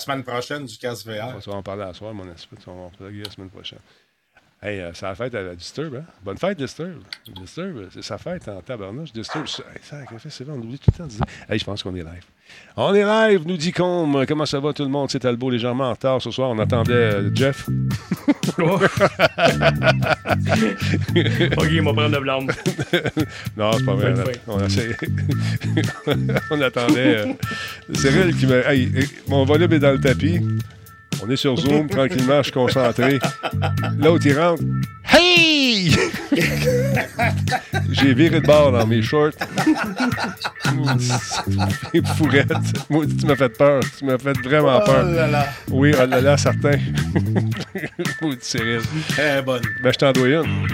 semaine prochaine du casque VR. On va en parler à soir, mon esprit. On va en parler la semaine prochaine. Hey, euh, c'est la fête à la Disturb, hein? Bonne fête, Disturb. Disturb, c'est sa fête en tabarnouche. Disturb, ça, hey, ça c'est vrai, on oublie tout le temps de dire. Hey, je pense qu'on est live. On est live, nous dit Combe. Comment ça va tout le monde? C'est Talbot, légèrement en retard ce soir. On attendait euh, Jeff. ok, il m'a prendre de blâme. non, c'est pas vrai. On, a essayé. on attendait. Euh, Cyril qui m'a. Hey, mon volume est dans le tapis. On est sur Zoom, tranquillement, je suis concentré. L'autre, il rentre. Hey! J'ai viré de bord dans mes shorts. Fourrette. Moi, tu m'as fait peur. Tu m'as fait vraiment peur. Oh là là. Oui, oh là là, certain. Maudit Cyril. Très bonne. Ben, je t'en dois une.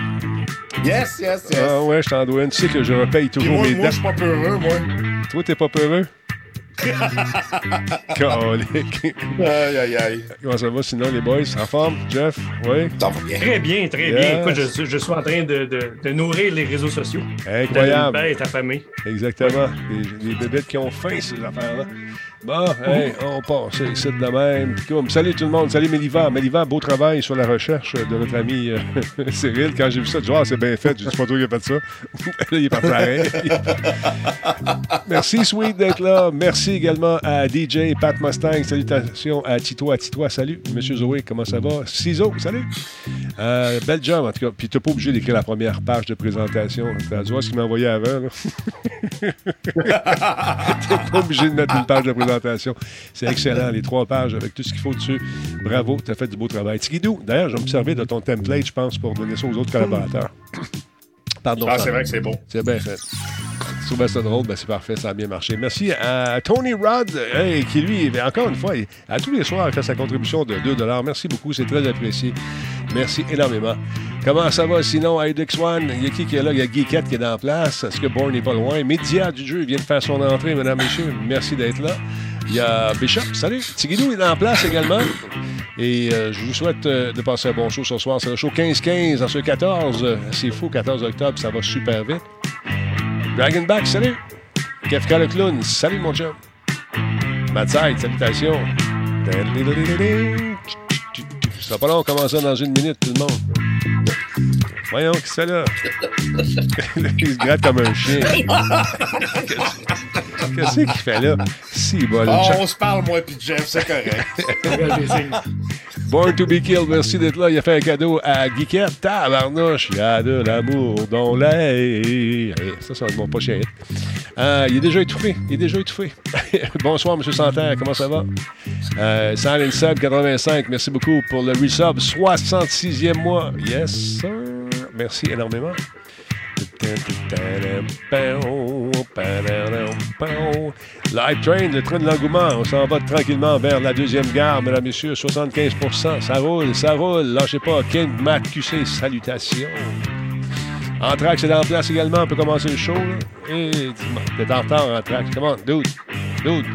Yes, yes, yes. Ah ouais, je t'en dois une. Tu sais que je repaye toujours moi, mes moi, dettes. je suis pas peureux, moi. Toi, t'es pas peureux? Aïe, aïe, aïe. Comment ça va sinon, les boys? En forme? Jeff? Oui? Ça va bien. Très bien, très Yes. bien. Écoute, je, suis- je suis en train de, de- de nourrir les réseaux sociaux. Incroyable. De bête affamée. Exactement. Les, les bébêtes qui ont faim, ces affaires-là. Bon, hey, on passe ici de même. Comme, salut tout le monde. Salut Méliva. Méliva, beau travail sur la recherche de notre ami euh, Cyril. Quand j'ai vu ça, dis, ah, c'est bien fait. Je dis, pas toi qui a fait ça. là, il est parti pareil. Merci, Sweet, d'être là. Merci également à DJ Pat Mustang. Salutations à Tito, à Tito. Salut. Monsieur Zoé, comment ça va? Ciseaux, salut. Euh, bel job, en tout cas. Puis, t'es pas obligé d'écrire la première page de présentation. Tu vas voir ce qu'il m'a envoyé avant. T'es pas obligé de mettre une page de présentation. C'est excellent, les trois pages avec tout ce qu'il faut dessus. Bravo, tu as fait du beau travail. Tigidou, d'ailleurs, je vais me servir de ton template, je pense, pour donner ça aux autres collaborateurs. Pardon. Ah, c'est vrai que c'est beau. c'est bien fait. Tu trouvais ça drôle, ben c'est parfait, ça a bien marché. Merci à Tony Rod, hey, qui lui, encore une fois, à tous les soirs, il fait sa contribution de 2 Merci beaucoup, c'est très apprécié. Merci énormément. Comment ça va sinon, Idex One? Il y a qui qui est là? Il y a Geekette qui est en place. Est-ce que Bourne n'est pas loin? Média du jeu vient de faire son entrée, mesdames, messieurs. Merci d'être là. Il y a Bishop, salut. Tigidou est en place également. Et euh, je vous souhaite euh, de passer un bon show ce soir. C'est le show 15-15 en ce 14. Euh, C'est fou, 14 octobre, ça va super vite. Dragonback, salut. Kefka le clown, salut mon chum. Matside, salutations. Ça sera pas long, on commence ça dans une minute, tout le monde. Voyons, qui c'est là? Il se gratte comme un chien. Qu'est-ce qu'il fait là? Si, bon, Ah, le on se parle, moi puis Jeff, c'est correct. Born to be killed, merci d'être là. Il a fait un cadeau à Geekette. Tabarnouche, il y a de l'amour dans l'air. Eh, Ça, ça va être mon prochain hit. Euh, il est déjà étouffé. Il est déjà étouffé. Bonsoir, M. Santerre. Comment ça va? Euh, Silent Sub 85, merci beaucoup pour le resub. 66e mois. Yes, sir. Merci énormément. Live Train, le train de l'engouement. On s'en va tranquillement vers la deuxième gare, mesdames, messieurs. 75% Ça roule, ça roule. Lâchez pas. King Matt QC, salutations. Anthrax est en place également. On peut commencer le show. là. Et dis-moi, t'es en retard, Anthrax. Come on, dude. Dude.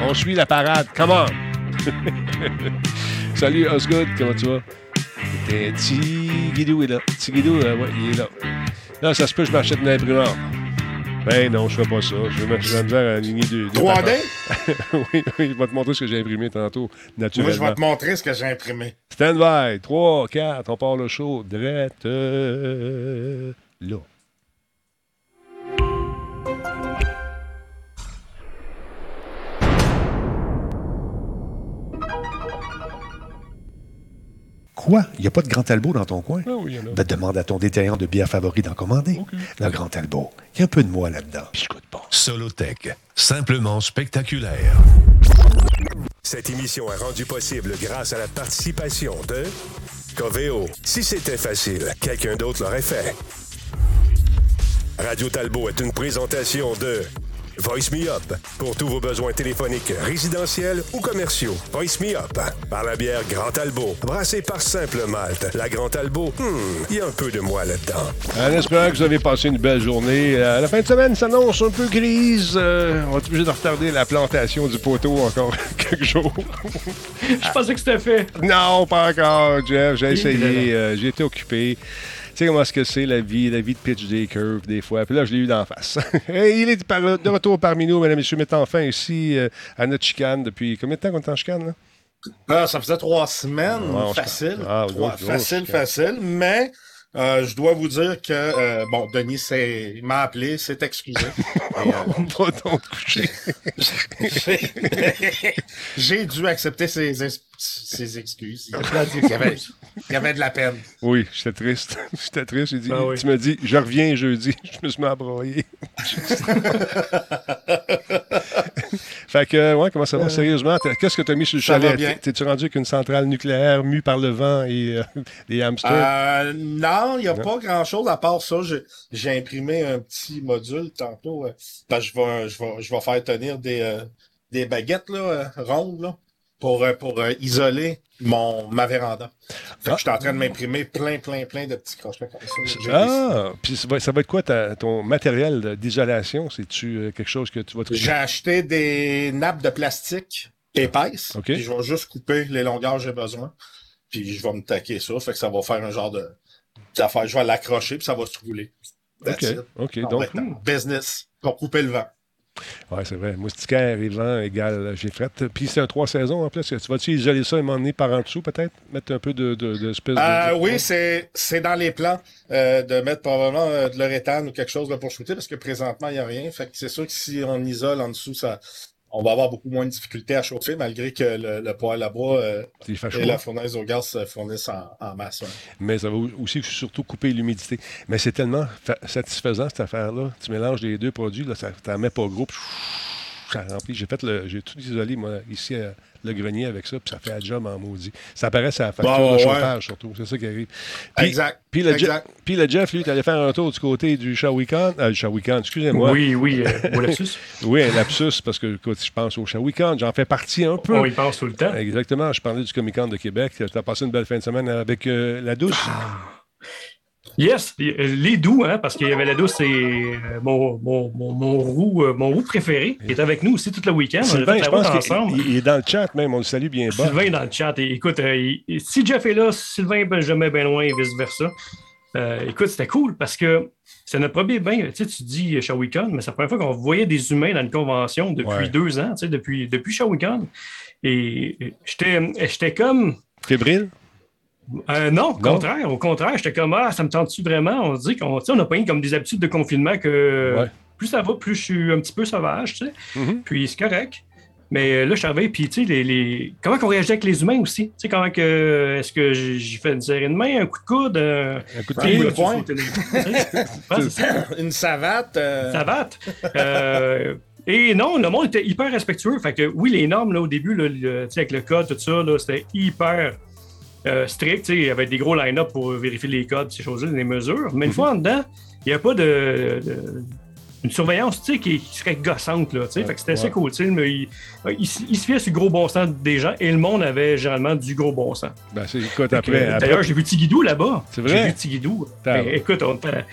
On suit la parade. Come on. Salut, Osgood. Comment tu vas? Et Tigidou est là. Tigidou, euh, ouais, il est là. Là, ça se peut que je m'achète une imprimante. Ben non, je ferai pas ça. Je vais la misère à aligner deux. deux 3D? patentes. oui, oui, je vais te montrer ce que j'ai imprimé tantôt, Moi, je naturellement. vais te montrer ce que j'ai imprimé. Stand by. 3, 4, on part le show. Drette. euh, là. Quoi? Il n'y a pas de Grand Talbot dans ton coin? Ah oui, il y en a. Ben, demande à ton détaillant de bière favori d'en commander. Le Grand Talbot. Il y a un peu de moi là-dedans. Puis je bon. Solotech, simplement spectaculaire. Cette émission est rendue possible grâce à la participation de Coveo. Si c'était facile, quelqu'un d'autre l'aurait fait. Radio Talbot est une présentation de Voice Me Up pour tous vos besoins téléphoniques, résidentiels ou commerciaux. Voice Me Up par la bière Grand Talbot, brassée par Simple Malte. La Grand Talbot, hmm, il y a un peu de moi là-dedans. En espérant que vous avez passé une belle journée. Euh, la fin de semaine s'annonce un peu grise. Euh, on va être obligé de retarder la plantation du poteau encore quelques jours. Je pensais que c'était fait. non, pas encore, Jeff. J'ai essayé. Euh, J'ai été occupé. Tu sais comment est-ce que c'est la vie, la vie de pitch des curves des fois. Puis là, je l'ai eu d'en face. Et il est de retour parmi nous, mesdames et messieurs, mettant fin ici euh, à notre chicane depuis combien de temps qu'on est en chicane, là? Ah, ça faisait trois semaines, Ouais, facile. Ah, Trois- gros, facile, facile. Mais euh, je dois vous dire que, euh, bon, Denis m'a appelé, s'est excusé. Euh, j'ai- dû accepter ses, es- ses excuses. Il y, avait, il y avait de la peine. Oui, j'étais triste. j'étais triste. J'ai dit, oui. Tu m'as dit, je reviens jeudi. Je me suis mis à broyer. fait que, ouais, comment ça va? Sérieusement, t'as- qu'est-ce que tu as mis sur le Euh, Ça chalet? T'es-tu rendu avec une centrale nucléaire mue par le vent et euh, les hamsters? Euh, non, il n'y a Non. pas grand-chose à part ça. J'ai- imprimé un petit module tantôt. euh, parce que je vais, je vais, je vais faire tenir des, euh, des baguettes là, euh, rondes là, pour, euh, pour euh, isoler mon, ma véranda. Fait que Ah. je suis en train de m'imprimer plein, plein, plein de petits crochets comme ça. J'ai Ah, puis ça va, ça va être quoi ta- ton matériel d'isolation? C'est-tu euh, quelque chose que tu vas J'ai trouver? acheté des nappes de plastique épaisses. Puis je vais juste couper les longueurs que j'ai besoin. Puis je vais me taquer ça. Fait que ça va faire un genre de d'affaire. Je vais l'accrocher puis ça va se rouler. That's OK, it. OK. Donc, rectangle. business pour couper le vent. Ouais, c'est vrai. Moustiquaire et vent égale j'ai frette. Puis c'est un trois saisons en plus. Tu vas-tu isoler ça et m'emmener par en dessous peut-être? Mettre un peu de, de, de espèce Euh, de- oui, c'est c'est dans les plans euh, de mettre probablement euh, de l'uréthane ou quelque chose là, pour shooter parce que présentement, il n'y a rien. Fait que c'est sûr que si on isole en dessous, ça, on va avoir beaucoup moins de difficultés à chauffer malgré que le, le poêle à bois euh, chaud. et la fournaise au gaz se fournissent en, en masse. ouais. Mais ça va aussi surtout couper l'humidité. Mais c'est tellement fa- satisfaisant cette affaire-là. Tu mélanges les deux produits, là, ça t'en met pas gros, puis ça remplit. J'ai fait le, j'ai tout isolé moi ici à le grenier avec ça, puis ça fait un job en maudit. Ça apparaît à la facture Bon, de ouais. chauffage surtout, c'est ça qui arrive. Puis, Exact. Puis le, Je- exact. puis le Jeff, lui, tu allé faire un tour du côté du Shawikan. Euh, du Shawikan, excusez-moi. Oui, oui, euh, au lapsus. Oui, un lapsus, parce que écoute, je pense au Shawikan, j'en fais partie un peu. On y pense tout le temps. Exactement, je parlais du Comic Con de Québec. Tu as passé une belle fin de semaine avec euh, la douce. Yes, les- euh, les doux, hein, parce qu'il y avait la douce, c'est euh, mon, mon, mon, mon roux, euh, mon roux préféré, qui est avec nous aussi tout le week-end. Sylvain, je pense ensemble. il est dans le chat même, on le salue bien bas. Sylvain est dans le chat. Et, écoute, euh, il- si Jeff est là, Sylvain ben, jamais bien loin et vice-versa. Euh, écoute, c'était cool parce que c'est notre premier bain. Tu sais, tu dis Shawicon, mais c'est la première fois qu'on voyait des humains dans une convention depuis Ouais. deux ans, tu sais, depuis, depuis Shawicon. Et j'étais comme. Fébrile? Euh, non, au Non? contraire. Au contraire, j'étais comme Ah, ça me tente-tu vraiment? On se dit qu'on tu sais, on a pas eu comme des habitudes de confinement que Ouais. plus ça va, plus je suis un petit peu sauvage, tu sais. Mhm. Puis c'est correct. Mais euh, là, je savais, puis tu sais, les, les- comment qu'on réagit avec les humains aussi? Tu sais, comment que. Est-ce que j'ai fait une serrée de main, un coup de coude? euh, Un coup de pied? poing. Une savate. euh. Euh, et non, le monde était hyper respectueux. Fait que oui, les normes là, au début, là, le- avec le code, tout ça, là, c'était hyper euh, strict. Il y avait des gros line-up pour vérifier les codes, ces choses-là, les mesures. Mais une fois en dedans, il n'y a pas de, de- une surveillance qui, qui serait gossante. Là. Ouais, fait que c'était assez cool. mais il, il, s- il se fiait sur le gros bon sens des gens et le monde avait généralement du gros bon sens. Ben, c'est, écoute, après, après- D'ailleurs, j'ai vu Tigidou là-bas. C'est vrai? J'ai vu Tigidou. Écoute, on était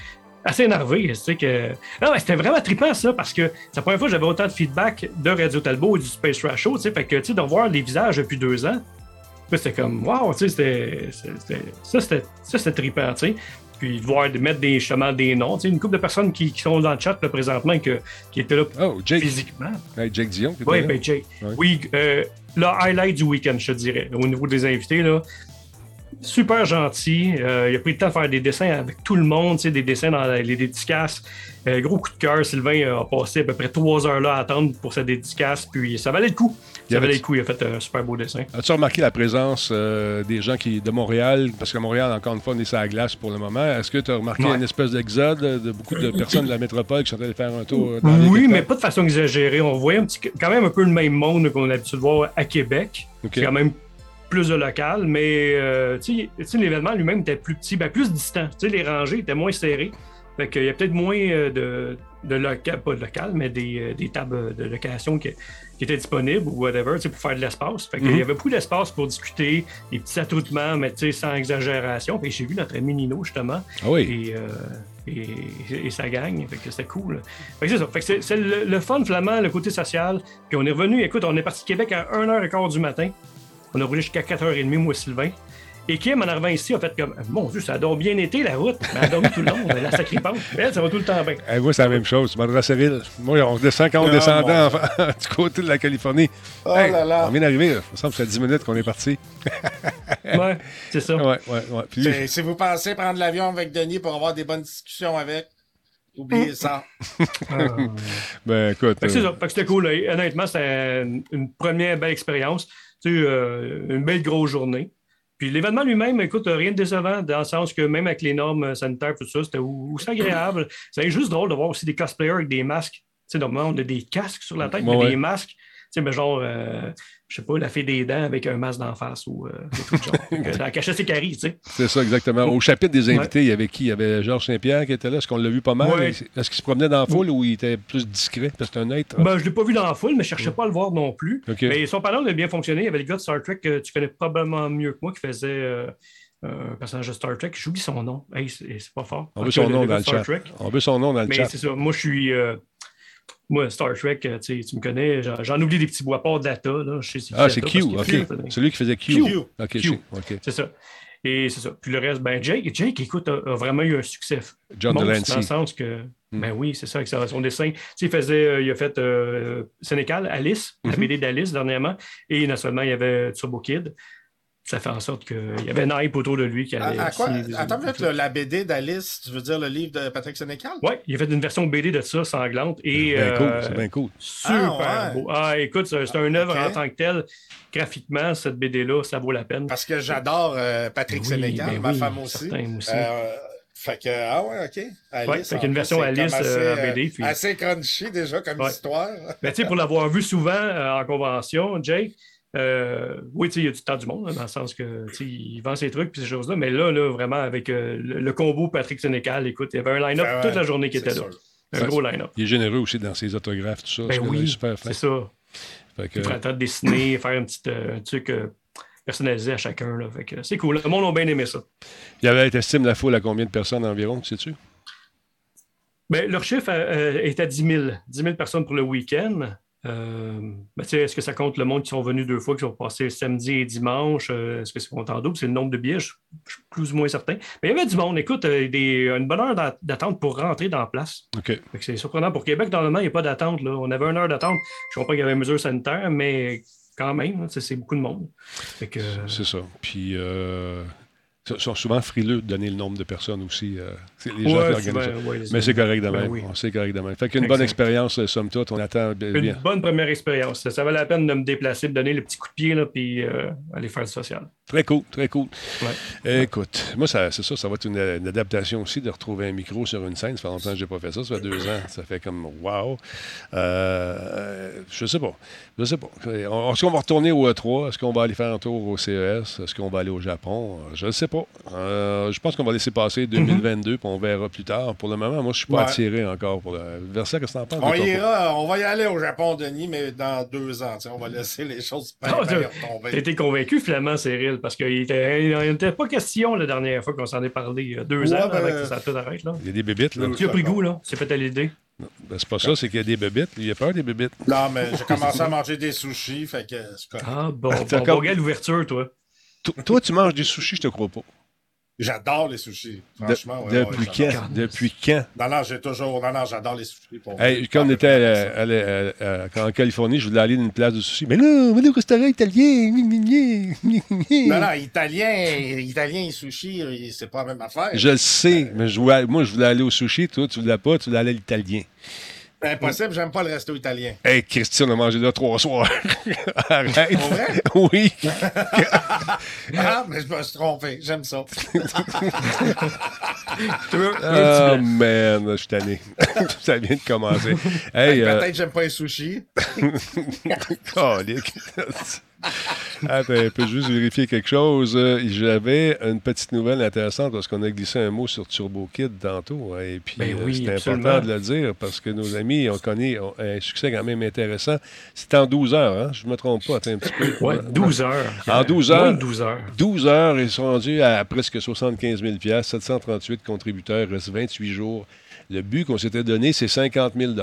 assez énervé. Tu sais que... Non, mais c'était vraiment trippant ça parce que c'est la première fois que j'avais autant de feedback de Radio Talbot et du Space Rush Show. tu sais. Fait que tu sais, de voir les visages depuis deux ans, c'était comme wow, tu sais, ça, c'était, trippant. tu sais. Puis de voir de mettre des, justement des noms. tu sais, Une couple de personnes qui, qui sont dans le chat là, présentement que, qui étaient là Oh, Jake. physiquement. Hey, Jake Dion. qui là. ben. Ouais. Oui, euh, le highlight du week-end, je te dirais, au niveau des invités. Là. Super gentil. Euh, il a pris le temps de faire des dessins avec tout le monde, tu sais, des dessins dans les dédicaces. Euh, gros coup de cœur. Sylvain a passé à peu près trois heures là à attendre pour sa dédicace, puis ça valait le coup. Il y avait- valait le coup. Il a fait un super beau dessin. As-tu remarqué la présence euh, des gens qui de Montréal? Parce que Montréal, encore une fois, on est sur la glace pour le moment. Est-ce que tu as remarqué Ouais. une espèce d'exode de beaucoup de personnes de la métropole qui sont allées faire un tour dans les Oui, mais pas de façon exagérée. On voyait un petit, quand même un peu le même monde qu'on a l'habitude de voir à Québec. OK. C'est quand même plus de local, mais euh, l'événement lui-même était plus petit, ben, plus distant. Tu sais, les rangées étaient moins serrées. Fait qu'il y a peut-être moins euh, de, de local, pas de local, mais des, euh, des tables de location qui, qui étaient disponibles ou whatever, pour faire de l'espace. Fait qu'il Mhm. y avait beaucoup d'espace pour discuter, des petits attroupements, mais tu sais, sans exagération. Puis j'ai vu notre ami Nino, justement, Ah oui. et, euh, et, et ça gagne. Fait que c'était cool. Fait que c'est ça. Fait que c'est, le, le fun, flamand, le côté social. Puis on est revenu, écoute, on est parti de Québec à 1h15 du matin. On a roulé jusqu'à 4h30, moi, Sylvain. Et Kim, en arrivant ici, a fait comme Mon Dieu, ça a donc bien été la route. Mais elle a dormi tout le long, la sacripante. Elle, ça va tout le temps bien. Eh, moi, c'est la même chose. Madrasaville. Moi, on descend quand on Ah, descendait en- du côté de la Californie. Oh Hey, là là. On vient d'arriver. là. Il me semble que ça fait 10 minutes qu'on est parti. Ouais, c'est ça. Ouais, ouais, ouais. Puis, Si vous pensez prendre l'avion avec Denis pour avoir des bonnes discussions avec, oubliez ça. Ah. ben, écoute. Fait que c'est euh, ça. C'était cool. là. Honnêtement, c'était une, une première belle expérience. Tu sais, euh, une belle grosse journée. Puis l'événement lui-même, écoute, rien de décevant, dans le sens que même avec les normes sanitaires, tout ça, c'était aussi agréable. C'est juste drôle de voir aussi des cosplayers avec des masques. Tu sais, normalement, on a des casques sur la tête, Ouais, mais ouais. des masques. Tu sais, mais genre, euh, je sais pas, la fée des dents avec un masque d'en face ou euh, genre. Que Dans la cachette, c'est Carrie, tu sais. C'est ça, exactement. Au chapitre des invités, il y avait qui? Il y avait Georges Saint-Pierre qui était là. Est-ce qu'on l'a vu pas mal? Ouais. Est-ce qu'il se promenait dans la foule ou il était plus discret? Parce que c'est un être. Ben, je ne l'ai pas vu dans la foule, mais je ne cherchais pas à le voir non plus. Mais son panneau a bien fonctionné. Il y avait le gars de Star Trek que tu connais probablement mieux que moi qui faisait euh, un personnage de Star Trek. J'oublie son nom. Hey, c'est pas fort. On veut tout son nom dans le chat. Trek. On veut son nom dans le Mais chat. c'est ça. Moi, je suis. Moi, Star Trek, euh, tu sais, tu me connais, j'en oublie des petits bois pas data. Là. Je sais c'est qui Ah, c'est Q, OK. Celui qui faisait Q. Q. Q. C'est ça. Et c'est ça. Puis le reste, ben Jake, Jake, écoute, a, a vraiment eu un succès. John Delancey. Dans le sens que, ben oui, c'est ça, avec son dessin. Tu sais, il faisait, euh, il a fait euh, Sénécal, Alice, la Mhm. BD d'Alice dernièrement, et naturellement, il y avait Turbo Kid. Ça fait en sorte qu'il y avait une hype autour de lui qui allait. À, à quoi? Attends, peut-être le- la BD d'Alice, tu veux dire le livre de Patrick Sénécal? Oui, il a fait une version BD de ça, sanglante, et Ben cool, euh, c'est bien cool. super Ah, ouais. beau. Ah, écoute, c'est c'est une œuvre Ok. en tant que telle. Graphiquement, cette BD-là, ça vaut la peine. Parce que j'adore euh, Patrick Oui, Sénécal, ben ma oui, femme aussi. aussi. Euh, fait que, ah ouais, OK. Alice, Ouais, fait en qu'il y a une plus, version c'est Alice, euh, BD, puis- Assez crunchy déjà comme Ouais. histoire. Mais tu sais, pour l'avoir vu souvent euh, en convention, Jake, euh, oui, tu il y a du temps du monde, hein, dans le sens que tu il vend ses trucs puis ces choses-là. Mais là, là, vraiment, avec euh, le, le combo Patrick Sénécal, écoute, il y avait un line-up Ben ouais, toute la journée qui était là. Un Ça, gros line-up. Il est généreux aussi dans ses autographes, tout ça. Ben oui, c'est ça. Fait que, Il prend le temps de dessiner, faire un petit euh, un truc euh, personnalisé à chacun. Là. Fait que c'est cool. Le monde a bien aimé ça. il y avait, estime la foule à combien de personnes environ, sais-tu? Ben, leur chiffre est à 10 000. 10 000 personnes pour le week-end. Euh, ben, Est-ce que ça compte le monde qui sont venus deux fois, qui sont passés samedi et dimanche? Euh, Est-ce que c'est compte en double? C'est le nombre de billets, je, je suis plus ou moins certain. Mais il y avait du monde. Écoute, euh, des, une bonne heure d'a- d'attente pour rentrer dans la place. C'est surprenant. Pour Québec, normalement, il n'y a pas d'attente. On avait une heure d'attente. Je comprends qu'il y avait une mesure sanitaire, mais quand même, c'est beaucoup de monde. C'est ça. Puis, euh, ils sont souvent frileux de donner le nombre de personnes aussi. Les gens Ouais, qui ouais, Mais c'est correct de Ben oui. On sait correct de même. Fait qu'une bonne expérience, euh, somme toute. On attend bien. Une bonne première expérience. Ça, valait la peine de me déplacer, de donner le petit coup de pied, là, puis euh, aller faire le social. Très cool, très cool. Ouais. Écoute, moi, ça, c'est ça, ça va être une, une adaptation aussi de retrouver un micro sur une scène. Ça fait longtemps que je n'ai pas fait ça. Ça fait deux ans. Ça fait comme wow. Euh, je sais pas. Je sais pas. Est-ce qu'on va retourner au E3? Est-ce qu'on va aller faire un tour au CES? Est-ce qu'on va aller au Japon? Je ne sais pas. Euh, je pense qu'on va laisser passer 2022 puis on verra plus tard. Pour le moment, moi, je suis pas Ouais. attiré encore. Pour le... Versa, qu'est-ce que t'en penses? On ira, on va y aller au Japon, Denis, mais dans deux ans. On va laisser les choses retomber. été convaincu, finalement, Cyril, parce qu'il n'était pas question la dernière fois qu'on s'en est parlé, il y a deux Ouais, ans, ben, que ça tout arrête. Là. Il y a des bébites, là. Tu as pris goût, là. C'est fait à l'idée. Ben, c'est pas ça, c'est qu'il y a des bébites. Il y a peur des bébites. Non, mais j'ai commencé à manger des sushis, fait que. Ah, bon, T'as bon, encore- bon, l'ouverture, toi. Toi- Toi, tu manges des sushis, je te crois pas. J'adore les sushis. De- Franchement, ouais, depuis ouais, quand? Depuis quand? Non, non, j'ai toujours. Non, non, j'adore les sushis. Pour Hey, quand on était à- à- à- à- en Californie, je voulais aller dans une place de sushis. Mais là, aller au restaurant italien. Non, non, italien, italien et sushi, c'est pas la même affaire. Je le sais, mais je voulais- moi, je voulais aller au sushi. Toi, tu voulais pas, tu voulais aller à l'italien. Impossible, j'aime pas le resto italien. Hey, Christian, on a mangé là trois soirs. Arrête. Vrai? Oui. Ah, mais je me suis trompé. J'aime ça. Tu veux? Oh, man, je suis tanné. ça vient de commencer. Hey, euh, Peut-être que j'aime pas les sushis. Calique. Attends un peu, juste vérifier quelque chose. Euh, J'avais une petite nouvelle intéressante parce qu'on a glissé un mot sur Turbo Kid tantôt. hein, et puis, Ben euh, oui, c'est important de le dire parce que nos amis ont connu un succès quand même intéressant. C'était en 12 heures, hein? je ne me trompe pas. Attends un petit peu. Ouais, 12 heures. En 12 Moins heures. de 12 heures. 12 heures, ils sont rendus à presque 75 000 738 contributeurs, il reste 28 jours. Le but qu'on s'était donné, c'est 50 000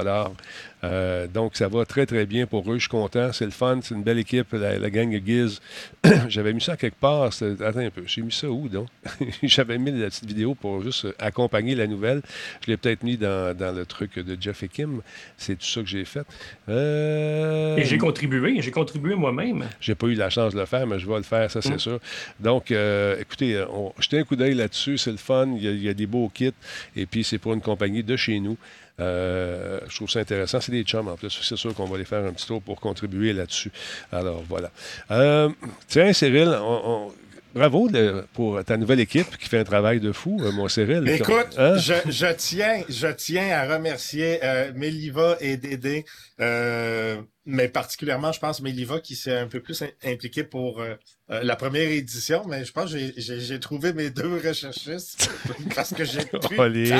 Euh, donc, ça va très, très bien pour eux. Je suis content. C'est le fun. C'est une belle équipe, la, la gang de Giz. J'avais mis ça quelque part. Attends un peu. J'ai mis ça où, donc? J'avais mis la petite vidéo pour juste accompagner la nouvelle. Je l'ai peut-être mis dans, dans le truc de Jeff et Kim. C'est tout ça que j'ai fait. Euh, Et j'ai contribué, j'ai contribué moi-même. j'ai pas eu la chance de le faire, mais je vais le faire, ça c'est Mm. sûr. Donc, euh, écoutez, on, jetez un coup d'œil là-dessus, c'est le fun. Il y, a, il y a des beaux kits. Et puis, c'est pour une compagnie de chez nous. Euh, je trouve ça intéressant. C'est des chums en plus. C'est sûr qu'on va les faire un petit tour pour contribuer là-dessus. Alors, voilà. Euh, tiens, Cyril, on- on- bravo de- pour ta nouvelle équipe qui fait un travail de fou, euh, mon Cyril. Écoute, Hein? je, je tiens, je tiens à remercier euh, Méliva et Dédé, euh, mais particulièrement, je pense, Méliva qui s'est un peu plus im- impliqué pour euh, euh, la première édition, mais je pense que j'ai- trouvé mes deux recherchistes parce que j'ai plus de Colique.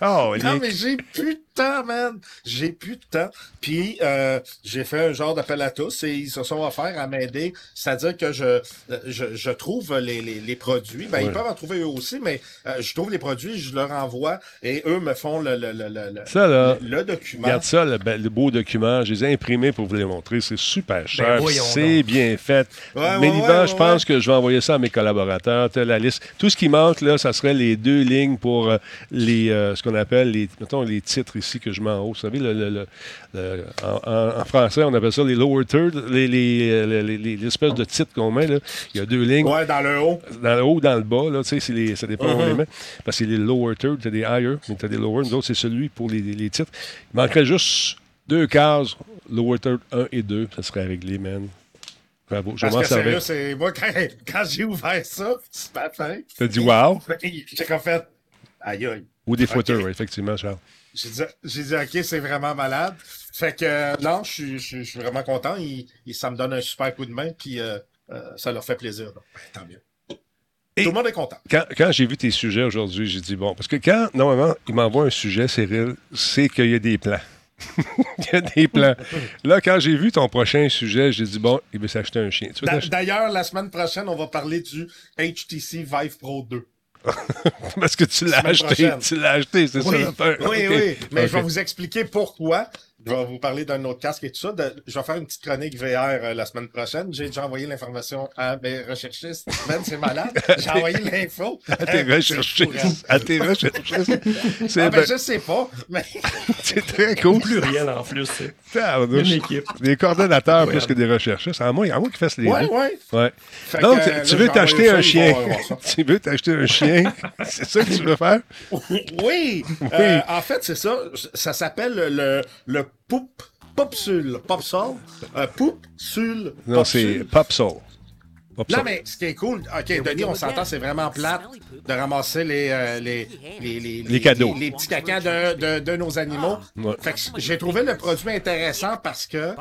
temps. Non, mais j'ai plus de temps, man. J'ai plus de temps. Puis, euh, j'ai fait un genre d'appel à tous et ils se sont offerts à m'aider. C'est-à-dire que je, je, je trouve les, les, les produits. Ben, Ouais. ils peuvent en trouver eux aussi, mais euh, je trouve les produits, je leur envoie et eux me font le, le, le, le, le- Ça, là, le document. Regarde ça, le beau document. Je les ai imprimés pour vous les montrer. C'est super cher. voyons c'est bien fait. Ouais, Mais ouais, je ouais, pense que je vais envoyer ça à mes collaborateurs. Tu as la liste. Tout ce qui manque, là, ça serait les deux lignes pour euh, les, euh, ce qu'on appelle les, mettons, les titres ici que je mets en haut. Vous savez, le, le- le- le- en, français, on appelle ça les lower third, les, les, euh, les- les- l'espèce de titres qu'on met. Là. Il y a deux lignes Ouais, dans le haut. dans le haut ou dans le bas, là, tu sais, c'est les- ça dépend où on les met. Parce que c'est les lower third, tu as des higher, mais tu as des lower. Nous autres, c'est celui pour les, les titres. Il manquerait juste deux cases, lower third 1 et 2. Ça serait réglé, man. Bravo. Je m'en servir. c'est moi quand, quand j'ai ouvert ça, ce matin, T'as dit wow. j'ai comme fait aïe aïe. Ou des footers, effectivement, Charles. J'ai dit, OK, c'est vraiment malade. Fait que, euh, non, je suis- vraiment content. Il, il- ça me donne un super coup de main, puis euh, euh, ça leur fait plaisir. donc, ben, tant mieux. Et- Tout le monde est content. Quand, quand j'ai vu tes sujets aujourd'hui, j'ai dit bon, parce que quand, normalement, il m'envoie un sujet, Cyril, c'est qu'il y a des plans. il y a des plans. Là, quand j'ai vu ton prochain sujet, j'ai dit bon, il veut s'acheter un chien. D'ailleurs, la semaine prochaine, on va parler du HTC Vive Pro 2. Parce que tu l'as acheté. prochaine. Tu l'as acheté, c'est Oui, ça l'affaire. oui, oui. Mais je vais vous expliquer pourquoi. Je vais vous parler d'un autre casque et tout ça. De- je vais faire une petite chronique VR euh, la semaine prochaine. J'ai déjà envoyé l'information à mes recherchistes. Ben, c'est malade. J'ai envoyé l'info. À tes recherchistes. À tes recherchistes. Ah, ben, ben- je sais pas, mais c'est très cool. Pluriel en plus. Une équipe. Des coordonnateurs plus que des recherchistes. À moins, à moins qu'ils fassent les ouais, deux. ouais. Ouais. Donc, que, tu- euh, veux t'acheter un chien. tu veux t'acheter un chien? c'est ça que tu veux faire? Oui. Euh, en fait, c'est ça. Ça s'appelle le, le poup, popsule. Popsol. Euh, poupsule. Non, c'est popsule. Pop Soul. Pop Non, mais ce qui est cool, OK, Denis, on s'entend, c'est vraiment plate de ramasser les, euh, les, les, les, Les cadeaux. Les, les petits cacas de, de, de nos animaux. Ouais. Fait que j'ai trouvé le produit intéressant parce que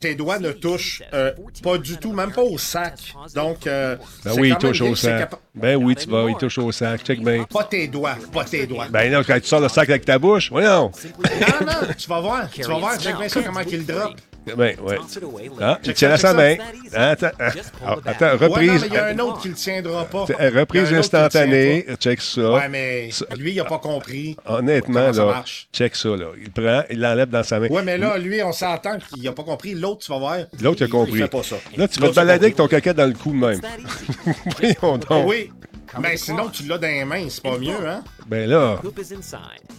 tes doigts ne touchent euh, pas du tout, même pas au sac. Donc, euh, Ben c'est oui, il quand même touche bien au sac. Ben oui, tu vas, il touche au sac. Check bien. Pas tes doigts, pas tes doigts. Ben non, quand tu sors le sac avec ta bouche, voyons. Non, non, tu vas voir. Tu vas voir, check bien ça, comment qu'il drop. Ben, ouais. Ah, il tient à sa main. Attends, ah, ah, attends, Ouais, non, reprise. il y a un autre qui le tiendra pas. euh, Il reprise instantanée. Check ça. Ouais, mais lui, il a pas compris. Honnêtement, ça là, marche? check ça, là. Il prend, il l'enlève dans sa main. Ouais, mais là, lui, on s'entend qu'il a pas compris. L'autre, tu vas voir. L'autre, il a il- compris. Il fait pas ça. Là, tu vas te il balader avec ton caca dans le cou même. Voyons Ah donc. oui. Mais sinon, tu l'as dans les mains, c'est pas mieux, hein? Ben là,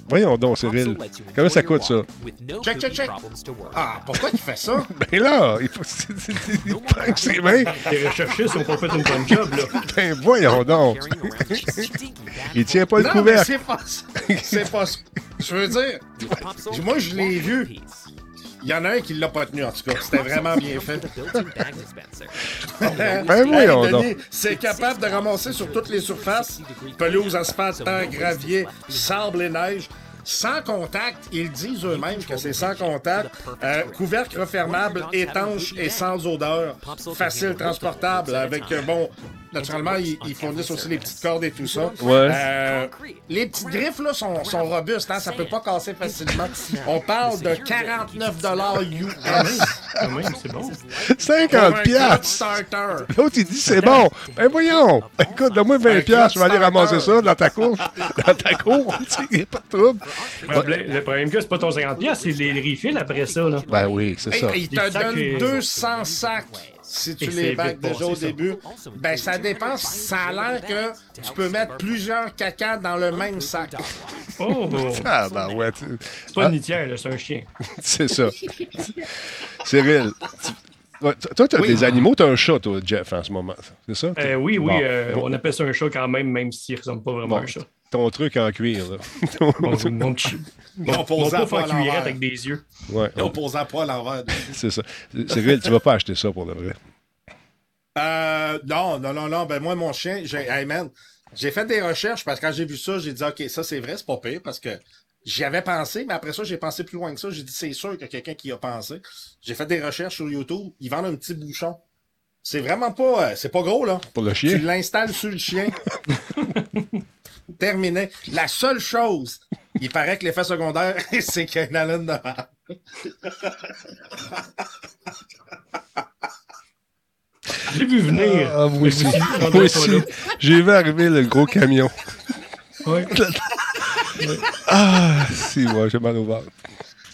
voyons donc, Cyril. Comment ça coûte, ça? Check, check, check. Ah, pourquoi il fait ça? Ben là, il faut. Il prend que ses mains. Les recherchistes ont pas fait une bonne job, là. Ben voyons donc. Il tient pas le Non, mais couvercle. c'est pas ça. C'est pas ça. Je veux dire, moi, je l'ai vu. Il y en a un qui l'a pas tenu, en tout cas. C'était vraiment bien fait. Ben. Denis, c'est capable de ramasser sur toutes les surfaces, pelouse, asphalte, terre, gravier, sable et neige. Sans contact, ils disent eux-mêmes que c'est sans contact, euh, couvercle refermable, étanche et sans odeur, facile transportable, avec euh, bon Naturellement, ils, ils fournissent aussi les petites cordes et tout ça. Ouais. Euh, les petites griffes là, sont, sont robustes, hein, ça peut pas casser facilement. On parle de 49 US. Quand même, c'est bon. 50 Pour un clutch piastres. starter. L'autre, il dit c'est bon. Ben voyons. Écoute, donne-moi 20 piastres, je vais aller ramasser ça dans ta cour. Dans ta cour. Tu sais, y a pas de trouble. Le problème- Le problème que c'est pas ton 50$, c'est les refills après ça. Là. Ben oui, c'est ça. il te donne et- 200 sacs si tu Et les vite déjà au ça. début. Ben, ça dépend. Ça a l'air que tu peux mettre plusieurs caca dans le même sac. Oh! Ah, ben ouais. C'est pas une litière, c'est un chien. C'est ça. Cyril, tu- ouais, toi, tu as Oui. des animaux, tu as un chat, toi, Jeff, en ce moment. C'est ça? Euh, oui, oui, Bon. euh, on appelle ça un chat quand même, même s'il ressemble pas vraiment Bon. à un chat. Ton truc en cuir, là. Mon, mon en l'envers. avec des yeux. ouais, Opposant pas à l'envers. c'est ça. Cyril, tu vas pas acheter ça pour de vrai. Euh, non, non, non, non. Ben, moi, mon chien, j'ai, hey, man, j'ai fait des recherches parce que quand j'ai vu ça, j'ai dit, OK, ça, c'est vrai, c'est pas pire parce que j'y avais pensé, mais après ça, j'ai pensé plus loin que ça. J'ai dit, c'est sûr qu'il y a quelqu'un qui y a pensé. J'ai fait des recherches sur YouTube. Ils vendent un petit bouchon. C'est vraiment pas, euh, c'est pas gros, là. Pour le Tu chien? l'installes sur le chien. Terminé. La seule chose, il paraît que l'effet secondaire, c'est qu'il y a une haleine de marde. J'ai vu venir. Ah, moi aussi. On Moi aussi. J'ai vu arriver le gros camion. Ouais. Ah, si, moi, j'ai mal au ventre.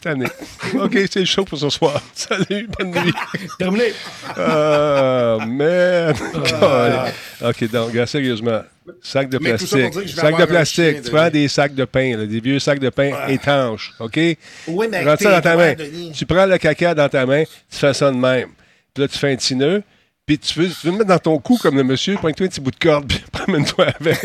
Année. OK, c'est le show pour ce soir. Salut, bonne nuit. Terminé. Ah, man. Ah. OK, donc, regarde, sérieusement. Sac de plastique. Sac de plastique. Tu prends des sacs de pain, là, des vieux sacs de pain étanches. OK? Oui, mais Rentre ça dans ta main. Tu prends le caca dans ta main, tu fais ça de même. Puis là, tu fais un petit nœud. Puis tu veux, tu veux le mettre dans ton cou comme le monsieur, prends-toi un petit bout de corde, puis promène-toi avec.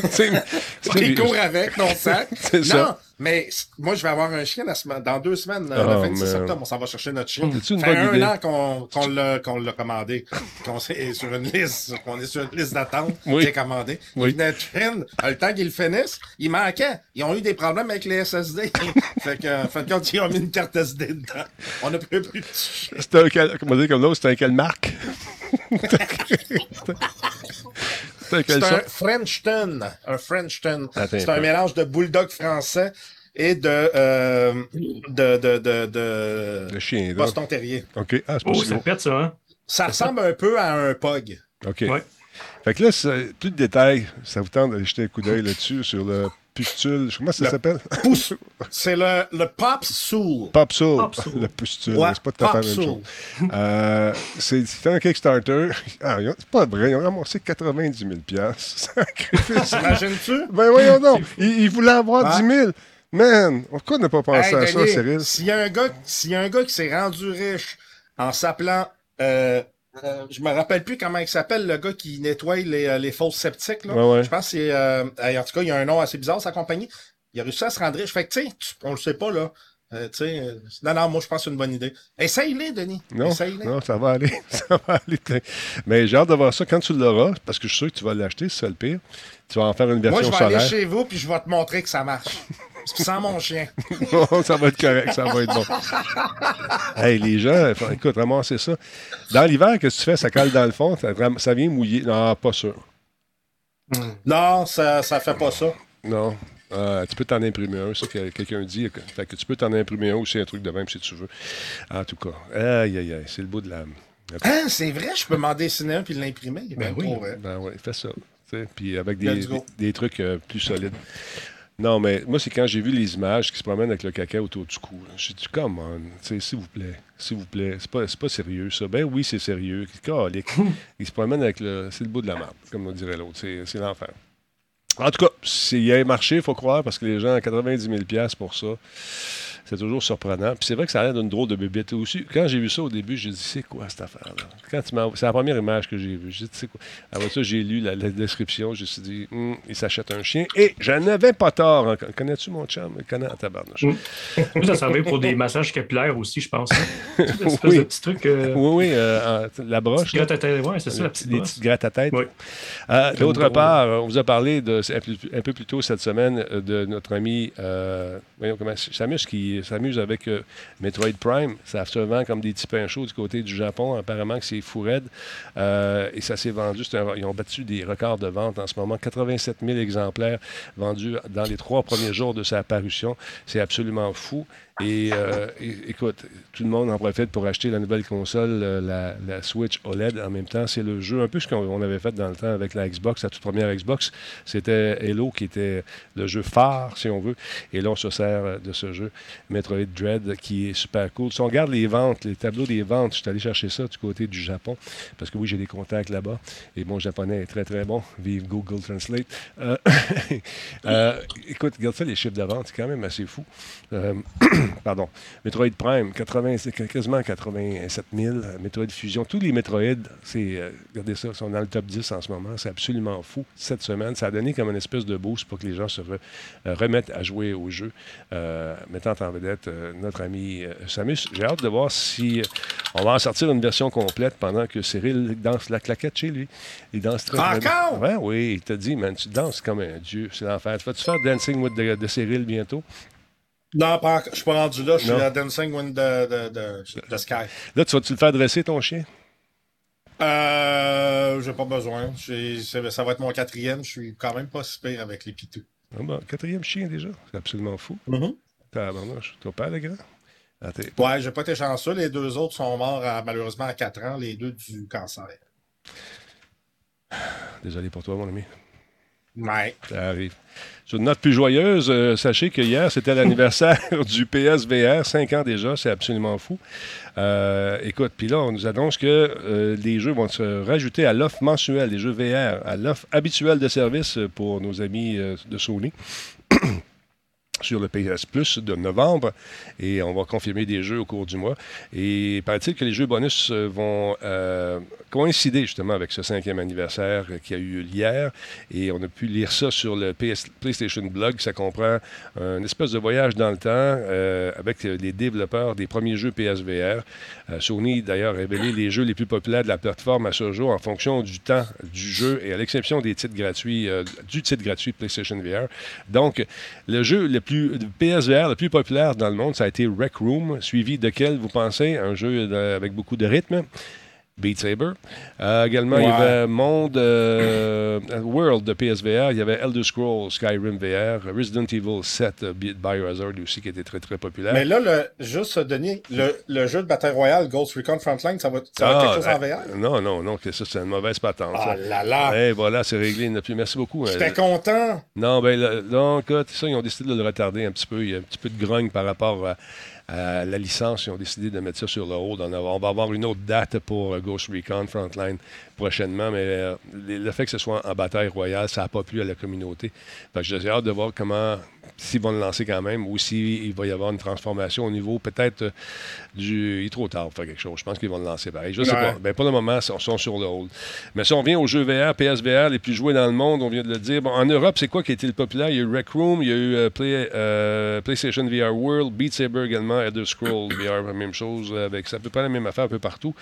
tu cours avec ton sac. C'est ça. Mais moi, je vais avoir un chien la semaine- dans deux semaines, Oh, le 26 man. septembre. On s'en va chercher notre chien. C'est une Ça fait bonne un idée? an qu'on qu'on l'a qu'on l'a commandé. Qu'on est sur une liste. qu'on est sur une liste d'attente. Oui. C'est commandé. Oui. Il venait de traîne. Le temps qu'ils le finissent, il manquait. Ils ont eu des problèmes avec les SSD. fait que, de compte, ils ont mis une carte SD dedans. On a plus plus de chien. C'était un, quel- comment dire comme l'autre, c'était un quelle marque? C'est un? Frenchton. Un Frenchton. C'est un mélange de bulldog français et de, euh, de, de, de, de, Le chien, là. Boston Terrier. OK. Ah, c'est pas Oh, ça pète ça, hein? Ça ressemble un peu à un pug. OK. Ouais. Fait que là, c'est- plus de détails, ça vous tente de jeter un coup d'œil là-dessus sur le pustule. Comment ça Le- s'appelle? Pousse. C'est le, le Pop Soul. Popsoul. Popsoul. Le pustule. Ouais, c'est pas tout à fait la même chose. Euh, c'est un Kickstarter. Ah, c'est pas vrai. Ils ont ramassé 90 000 Sacrifice. T'imagines-tu? ben voyons donc. Ils, ils voulaient avoir Ouais. 10 000. Man, pourquoi on n'a pas pensé Hey, à ça, Cyril? S'il y a un gars, s'il y a un gars qui s'est rendu riche en s'appelant, euh, euh, je me rappelle plus comment il s'appelle, le gars qui nettoie les, euh, les fosses sceptiques, là. Ouais, ouais. Je pense que c'est, euh, en tout cas, il y a un nom assez bizarre, sa compagnie. Il a réussi à se rendre riche. Fait que, tu sais, on le sait pas, là. Euh, euh, non, non, moi, je pense que c'est une bonne idée. Essaye-les, Denis. Non, Essaye-les. non, ça va aller. ça va aller. Mais j'ai hâte de voir ça quand tu l'auras, parce que je suis sûr que tu vas l'acheter, c'est ça le pire. Tu vas en faire une Moi, version je vais aller chez vous, puis je vais te montrer que ça marche. Sans mon chien. Non, ça va être correct, ça va être bon. hey, les gens, faut- écoute, ramassez ça. Dans l'hiver, qu'est-ce que tu fais? Ça cale dans le fond, ça, vient mouiller? Non, pas sûr. Non, ça, ça fait pas ça. Non. Euh, tu peux t'en imprimer un, ça que quelqu'un dit. Fait que tu peux t'en imprimer un aussi, un truc de même si tu veux. En tout cas, aïe, aïe, aïe, c'est le bout de l'âme. Hein, c'est vrai, je peux m'en dessiner un puis l'imprimer. Ben oui. trop vrai. Ben oui, fais ça. Puis avec des, des trucs euh, plus solides. Non, mais moi, c'est quand j'ai vu les images qui se promènent avec le caca autour du cou. J'ai dit, come on, s'il vous plaît, s'il vous plaît. C'est pas, c'est pas sérieux, ça. Ben oui, c'est sérieux. Calique. Ils se promènent avec le. C'est le bout de la map, comme on dirait l'autre. C'est, l'enfer. En tout cas, s'il y a un marché, il faut croire, parce que les gens, 90 000 pour ça, c'est toujours surprenant. Puis c'est vrai que ça a l'air d'une drôle de bébête aussi. Quand j'ai vu ça au début, j'ai dit, c'est quoi cette affaire-là? Quand tu m'as- C'est la première image que j'ai vue. J'ai dit, c'est quoi? Après ça, j'ai lu la, la description. Je me suis dit, Hum, il s'achète un chien. Et j'en avais pas tort. Connais-tu mon chum? Il connaît en tabarnouche. Mm. Moi, ça servait pour des massages capillaires aussi, je pense. hein. Oui. de petit truc. Euh, Oui, oui, euh, la broche. gratte à tête. Ouais, c'est ça, la Des petite petites- grattes à tête. Oui. Euh, D'autre part, on vous a parlé de, un, peu, plus tôt cette semaine euh, de notre ami euh, voyons comment, Samus qui s'amusent avec euh, Metroid Prime. Ça se vend comme des petits pains chauds du côté du Japon. Apparemment que c'est fou raide. Euh, et ça s'est vendu. ils ont battu des records de vente en ce moment. 87 000 exemplaires vendus dans les trois premiers jours de sa parution. C'est absolument fou. Et euh, écoute, tout le monde en profite pour acheter la nouvelle console, la, Switch OLED en même temps. C'est le jeu, un peu ce qu'on on avait fait dans le temps avec la Xbox, la toute première Xbox. C'était Halo qui était le jeu phare, si on veut. Et là, on se sert de ce jeu, Metroid Dread, qui est super cool. Si on regarde les ventes, les tableaux des ventes, je suis allé chercher ça du côté du Japon, parce que oui, j'ai des contacts là-bas. Et mon japonais est très, très bon. Vive Google Translate. Euh, euh, écoute, regarde ça, les chiffres de vente, c'est quand même assez fou. Euh, pardon, Metroid Prime, 80, c'est quasiment 87 000. Euh, Metroid Fusion, tous les Metroid, euh, regardez ça, sont dans le top 10 en ce moment. C'est absolument fou. Cette semaine, ça a donné comme une espèce de boost pour que les gens se re- remettent à jouer au jeu, mettant en vedette euh, notre ami euh, Samus. J'ai hâte de voir si euh, on va en sortir une version complète pendant que Cyril danse la claquette chez lui. Il danse très. Encore? Ouais, oui, il t'a dit, man, tu danses comme un dieu. C'est l'enfer. Vas-tu faire Dancing with de Cyril bientôt? Non, pas je suis pas rendu là. Je suis à Dancing Wind de, de, de, de Sky. Là, tu vas-tu le faire dresser, ton chien? Euh, j'ai pas besoin. Ça va être mon quatrième. Je suis quand même pas si pire avec les pitous. Ah quatrième chien déjà? C'est absolument fou. Tabarnouche. Toi pas, le grand? Ah, Ouais, j'ai pas été chanceux. Les deux autres sont morts à- malheureusement à 4 ans, les deux du cancer. Désolé pour toi, mon ami. Ouais. Ça arrive. Sur une note plus joyeuse, euh, sachez que hier, c'était l'anniversaire du PSVR, 5 ans déjà, c'est absolument fou. Euh, écoute, puis là, on nous annonce que euh, les jeux vont se rajouter à l'offre mensuelle, les jeux VR, à l'offre habituelle de service pour nos amis de Sony. Sur le PS Plus de novembre et on va confirmer des jeux au cours du mois. Et paraît-il que les jeux bonus euh, vont euh, coïncider justement avec ce cinquième anniversaire euh, qui a eu hier et on a pu lire ça sur le PlayStation Blog. Ça comprend un espèce de voyage dans le temps avec les développeurs des premiers jeux PSVR. Sony d'ailleurs révélé les jeux les plus populaires de la plateforme à ce jour en fonction du temps du jeu et à l'exception des titres gratuits, du titre gratuit PlayStation VR. Donc, le jeu le plus PSVR le plus populaire dans le monde, ça a été Rec Room, suivi de quel, vous pensez? Un jeu avec beaucoup de rythme? Beat Saber. Euh, également, il y avait Monde euh, World de PSVR. Il y avait Elder Scrolls Skyrim VR. Resident Evil 7 euh, Bi- Biohazard aussi qui était très très populaire. Mais là, le, juste, Denis, le, le jeu de Battle Royale Ghost Recon Frontline, ça va, ça va être quelque chose en euh, VR? Non, non, non, que ça, c'est une mauvaise patente. Ah ça. là là! Eh, voilà, c'est réglé. Merci beaucoup. J'étais Euh, content! Non, ben écoute, ça, ils ont décidé de le retarder un petit peu. Il y a un petit peu de grogne par rapport à, à la licence. Ils ont décidé de mettre ça sur le haut. On va avoir une autre date pour euh, Ghost Recon Frontline prochainement, mais euh, le fait que ce soit en bataille royale, ça n'a pas plu à la communauté. J'ai hâte de voir comment, s'ils vont le lancer quand même, ou s'il va y avoir une transformation au niveau peut-être euh, du. Il est trop tard pour faire quelque chose. Je pense qu'ils vont le lancer pareil. Je sais Ouais. pas. Ben, pour le moment, ils sont- sur le hold. Mais si on vient aux jeux VR, PSVR, les plus joués dans le monde, on vient de le dire. Bon, en Europe, c'est quoi qui a été le populaire? Il y a eu Rec Room, il y a eu euh, Play- euh, PlayStation VR World, Beat Saber également, Elder Scrolls VR, la même chose, avec peu près la même affaire un peu partout.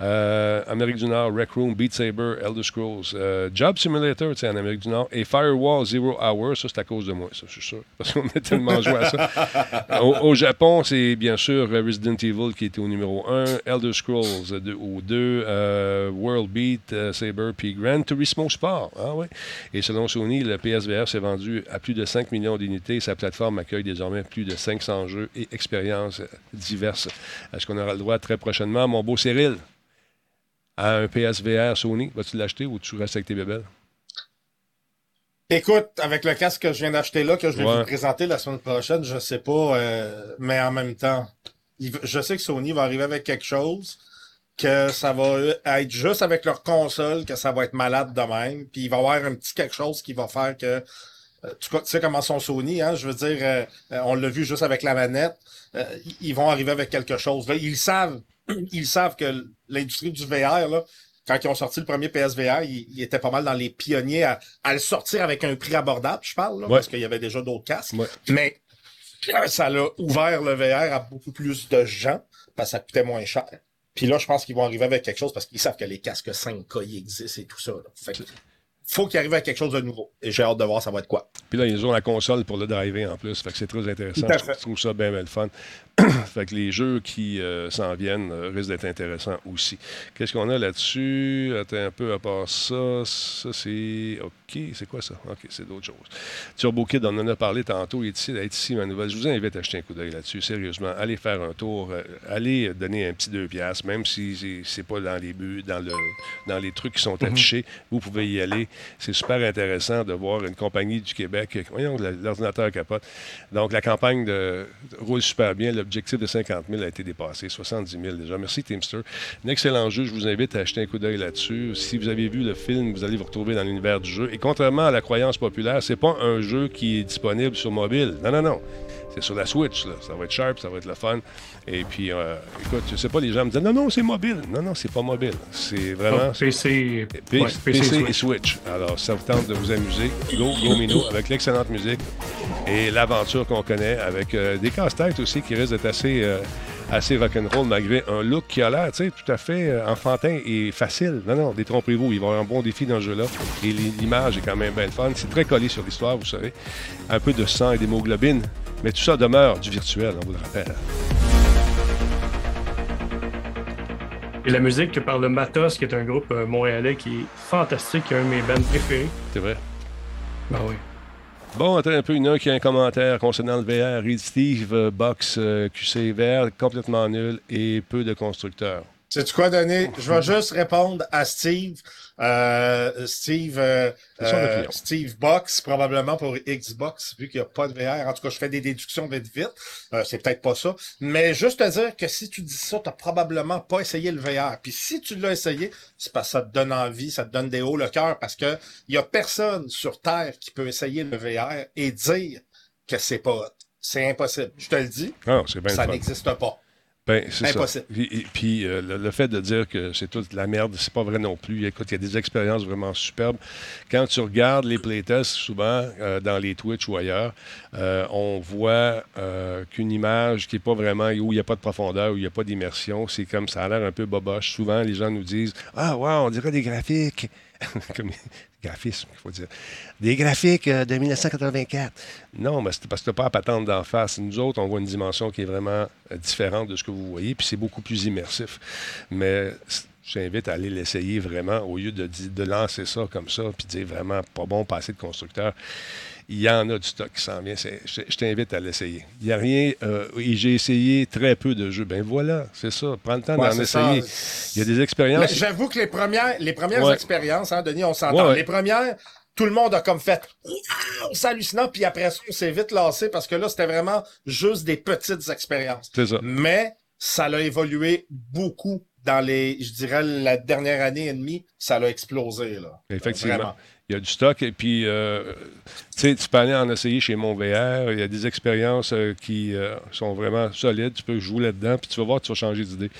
Euh, Amérique du Nord, Rec Room, Beat Saber, Elder Scrolls, Job Simulator, tu sais, en Amérique du Nord, et Firewall Zero Hour, ça c'est à cause de moi, ça je suis sûr, parce qu'on a tellement joué à ça. Au, Japon, c'est bien sûr Resident Evil qui était au numéro 1, Elder Scrolls au 2, euh, World Beat, euh, Saber, puis Gran Turismo Sport. Ah ouais. Et selon Sony, le PSVR s'est vendu à plus de 5 millions d'unités. Sa plateforme accueille désormais plus de 500 jeux et expériences diverses. Est-ce qu'on aura le droit très prochainement, mon beau Cyril, à un PSVR Sony? Vas-tu l'acheter ou tu restes avec tes bébelles? Écoute, avec le casque que je viens d'acheter là, que je vais Ouais. vous présenter la semaine prochaine, je sais pas, euh, mais en même temps, il je sais que Sony va arriver avec quelque chose, que ça va être juste avec leur console, que ça va être malade de même, puis il va y avoir un petit quelque chose qui va faire que euh, tu, tu sais comment sont Sony, hein? Je veux dire, euh, euh, on l'a vu juste avec la manette. euh, ils- ils vont arriver avec quelque chose. Là, ils savent, ils savent que l'industrie du VR, là, quand ils ont sorti le premier PSVR, ils, étaient pas mal dans les pionniers à, à le sortir avec un prix abordable, je parle, là, Ouais. parce qu'il y avait déjà d'autres casques. Ouais. Mais euh, ça l'a ouvert le VR à beaucoup plus de gens, parce que ça coûtait moins cher. Puis là, je pense qu'ils vont arriver avec quelque chose parce qu'ils savent que les casques 5K ils existent et tout ça. là. Fait que faut qu'il arrive à quelque chose de nouveau. Et j'ai hâte de voir ça va être quoi. Puis là, ils ont la console pour le driver en plus. Fait que c'est très intéressant. Je trouve ça bien, bien le fun. fait que les jeux qui euh, s'en viennent euh, risquent d'être intéressants aussi. Qu'est-ce qu'on a là-dessus? Attends un peu à part ça. Ça, c'est. OK. C'est quoi ça? OK, c'est d'autres choses. Turbo Kid, on en a parlé tantôt. Il est ici, d'être ici, ma nouvelle. Je vous invite à jeter un coup d'œil là-dessus. Sérieusement, allez faire un tour. euh, allez donner un petit 2 piastres, même si c'est- pas dans les buts, dans, le, dans les trucs qui sont affichés. Vous pouvez y aller. C'est super intéressant de voir une compagnie du Québec. Voyons, l'ordinateur capote. Donc, la campagne de, roule super bien. L'objectif de 50 000 a été dépassé. 70 000 déjà. Merci, Teamster. Un excellent jeu. Je vous invite à acheter un coup d'œil là-dessus. Si vous avez vu le film, vous allez vous retrouver dans l'univers du jeu. Et contrairement à la croyance populaire, c'est pas un jeu qui est disponible sur mobile. Non, non, non. C'est sur la Switch, là. Ça va être sharp, ça va être le fun. Et puis, euh, écoute, je sais pas, les gens me disent non, non, c'est mobile. Non, non, c'est pas mobile. C'est vraiment. PC, P- ouais, PC, PC, et Switch. Switch. Alors, ça vous tente de vous amuser. Go, go Mino, avec l'excellente musique et l'aventure qu'on connaît, avec euh, des casse-têtes aussi qui risquent d'être assez, euh, assez rock'n'roll, malgré un look qui a l'air, tu sais, tout à fait euh, enfantin et facile. Non, non, détrompez-vous, il va y avoir un bon défi dans ce jeu-là. Et l'i- l'image est quand même bien le fun. C'est très collé sur l'histoire, vous savez. Un peu de sang et d'hémoglobine. Mais tout ça demeure du virtuel, on vous le rappelle. Et la musique par le Matos, qui est un groupe euh, montréalais qui est fantastique, qui est un de mes bands préférés. C'est vrai. Ah oui. Bon, attends un peu, il y qui a un commentaire concernant le VR. Reed Steve, euh, box euh, QC vert, complètement nul et peu de constructeurs. Sais-tu quoi, Denis? Je vais juste répondre à Steve. Euh, Steve, euh, euh. Steve Box, probablement pour Xbox, vu qu'il n'y a pas de VR. En tout cas, je fais des déductions vite vite. Euh, c'est peut-être pas ça. Mais juste te dire que si tu dis ça, tu probablement pas essayé le VR. Puis si tu l'as essayé, c'est parce que ça te donne envie, ça te donne des hauts le cœur, parce que il y a personne sur Terre qui peut essayer le VR et dire que c'est pas. C'est impossible. Je te le dis, Ah, ça n'existe pas. Ben, c'est ça. Impossible. Et- puis, euh, le, le fait de dire que c'est toute la merde, c'est pas vrai non plus. Écoute, il y a des expériences vraiment superbes. Quand tu regardes les playtests, souvent, euh, dans les Twitch ou ailleurs, euh, on voit qu'une image qui n'est pas vraiment, où il n'y a pas de profondeur, où il n'y a pas d'immersion, c'est comme ça a l'air un peu boboche. Souvent, les gens nous disent Ah, wow, on dirait des graphiques. comme graphisme, il faut dire. Des graphiques euh, de 1984. Non, mais c'est parce que pas à patente d'en face. Nous autres, on voit une dimension qui est vraiment euh, différente de ce que vous voyez, puis c'est beaucoup plus immersif. Mais j'invite à aller l'essayer vraiment au lieu de, de lancer ça comme ça, puis dire vraiment pas bon, pas assez de constructeurs. Il y en a du stock qui s'en vient. Je je t'invite à l'essayer. Il n'y a rien. euh, et j'ai essayé très peu de jeux. Ben voilà, c'est ça. Prends le temps Ouais, d'en ça. essayer. Il y a des expériences. J'avoue que les premières, les premières Ouais. expériences, hein, Denis, on s'entend. Ouais. Les premières, tout le monde a comme fait c'est hallucinant, puis après ça, on s'est vite lassé parce que là, c'était vraiment juste des petites expériences. C'est ça. Mais ça l'a évolué beaucoup dans les, je dirais, la dernière année et demie, ça l'a explosé, là. Effectivement. Vraiment. Il y a du stock et puis, euh, tu peux aller en essayer chez mon VR. Il y a des expériences euh, qui euh, sont vraiment solides. Tu peux jouer là-dedans puis tu vas voir, tu vas changer d'idée.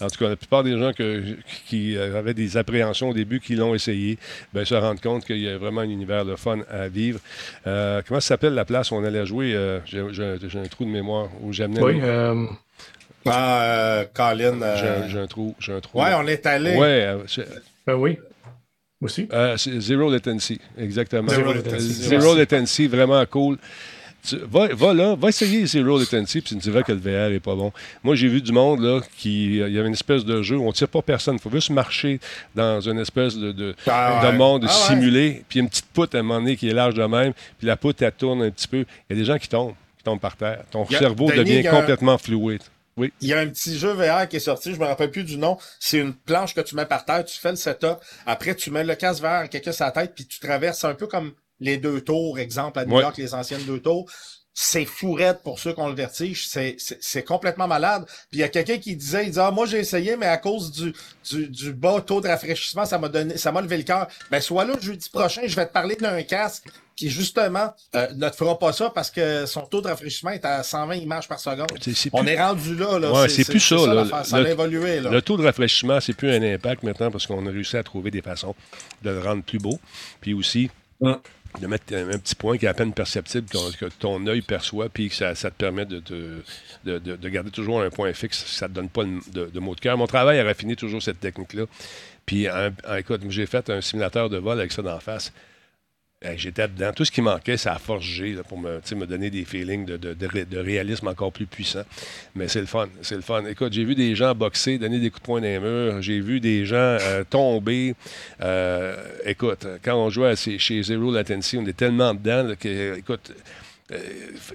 En tout cas, la plupart des gens que, qui avaient des appréhensions au début, qui l'ont essayé, ben, se rendent compte qu'il y a vraiment un univers de fun à vivre. Euh, comment ça s'appelle la place où on allait jouer? Euh, J'ai un trou de mémoire où j'amenais. Oui, Ah, euh, Colin. euh, J'ai un- trou. J'ai un trou. Ouais, on est allé. Ouais, ben oui. Aussi? Euh, Zero Latency, exactement. Zero Euh, Latency. Zero Latency, vraiment cool. Tu- va, va là, va essayer Zero Latency, puis tu me diras que le VR est pas bon. Moi, j'ai vu du monde, là, qui. Il y avait une espèce de jeu où on tire pas personne. Il faut juste marcher dans une espèce de, de, Ah de ouais. monde Ah ouais. simulé, puis il y a une petite poutre à un moment donné qui est large de même, puis la poutre, elle tourne un petit peu. Il y a des gens qui tombent, qui tombent par terre. Ton a- cerveau devient un- complètement floué. Oui. Il y a un petit jeu VR qui est sorti, je me rappelle plus du nom. C'est une planche que tu mets par terre, tu fais le setup. Après, tu mets le casque VR à quelqu'un sur la tête, puis tu traverses un peu comme les deux tours, exemple, à New Ouais. York, les anciennes deux tours. C'est fourette pour ceux qui ont le vertige. C'est, c'est, c'est complètement malade. Puis il y a quelqu'un qui disait, il dit, ah, moi, j'ai essayé, mais à cause du, du, du bas taux de rafraîchissement, ça m'a donné, ça m'a levé le cœur. Ben, soit là, jeudi prochain, je vais te parler d'un casque qui, justement, euh, ne te fera pas ça parce que son taux de rafraîchissement est à 120 images par seconde. On plus- est rendu là, là. Ouais, c'est plus ça, là. l'affaire. Ça Le- a évolué, là. Le taux de rafraîchissement, c'est plus un impact maintenant parce qu'on a réussi à trouver des façons de le rendre plus beau. Puis aussi, de mettre un, petit point qui est à peine perceptible que, ton œil perçoit, puis que ça, te permet de, de, de- de garder toujours un point fixe. Ça ne te donne pas de, mot de cœur. Mon travail a raffiné toujours cette technique-là. Puis, écoute, j'ai fait un simulateur de vol avec ça d'en face. J'étais dedans. Tout ce qui manquait, force G là, pour me, me donner des feelings de, de- de ré- de réalisme encore plus puissant. Mais c'est le fun. C'est le fun. Écoute, j'ai vu des gens boxer, donner des coups de poing dans les murs. J'ai vu des gens euh, tomber. Euh, écoute, quand on jouait à chez Zero Latency, on était tellement dedans que, écoute, euh,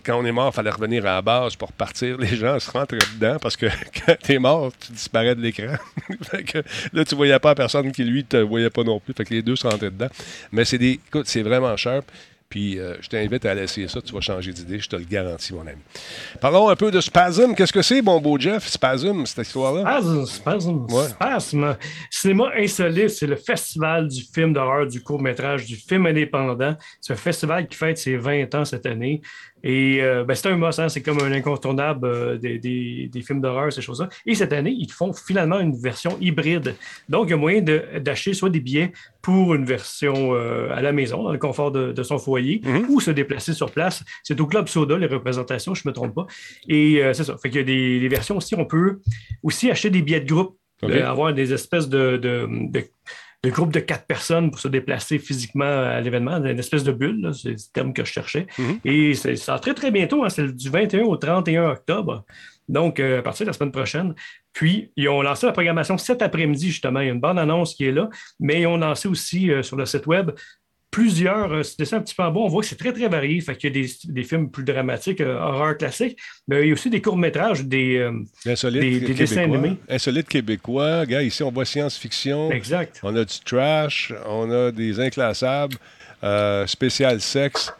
quand on est mort, il fallait revenir à la base pour repartir. Les gens se rentrent dedans parce que quand t'es mort, tu disparais de l'écran. Là, tu voyais pas personne qui, lui, te voyait pas non plus. Fait que les deux se rentraient dedans. Mais c'est des. Écoute, c'est vraiment sharp. Puis euh, je t'invite à aller essayer ça. Tu vas changer d'idée, je te le garantis, mon ami. Parlons un peu de Spasm. Qu'est-ce que c'est, mon beau Jeff? Spasm, cette histoire-là? Spasme, spasme, Ouais. spasme. Cinéma Insolite, c'est le festival du film d'horreur, du court-métrage, du film indépendant. C'est un festival qui fête ses 20 ans cette année. Et euh, ben, c'est un must, hein, c'est comme un incontournable euh, des, des- des films d'horreur, ces choses-là. Et cette année, ils font finalement une version hybride. Donc, il y a moyen d'acheter soit des billets pour une version euh, à la maison, dans le confort de, de son foyer, ou se déplacer sur place. C'est au Club Soda, les représentations, je ne me trompe pas. Et euh, c'est ça. Fait qu'il y a des, des versions aussi, on peut aussi acheter des billets de groupe, avoir des espèces de, de, de- de groupes de quatre personnes pour se déplacer physiquement à l'événement, une espèce de bulle, c'est le terme que je cherchais. Mhm. Et ça très, très bientôt, hein, c'est du 21 au 31 octobre. Donc, euh, à partir de la semaine prochaine. Puis, ils ont lancé la programmation cet après-midi, justement. Il y a une bonne annonce qui est là, mais ils ont lancé aussi euh, sur le site web plusieurs, euh, tu descends un petit peu en bas, on voit que c'est très, très varié. Fait qu'il y a des, des films plus dramatiques, euh, horreur classique, mais il y a aussi des courts-métrages, des... euh, Insolite des- des dessins animés. Insolite québécois. Gars, ici, on voit science-fiction. exact. On a du trash, on a des inclassables, euh, spécial sexe,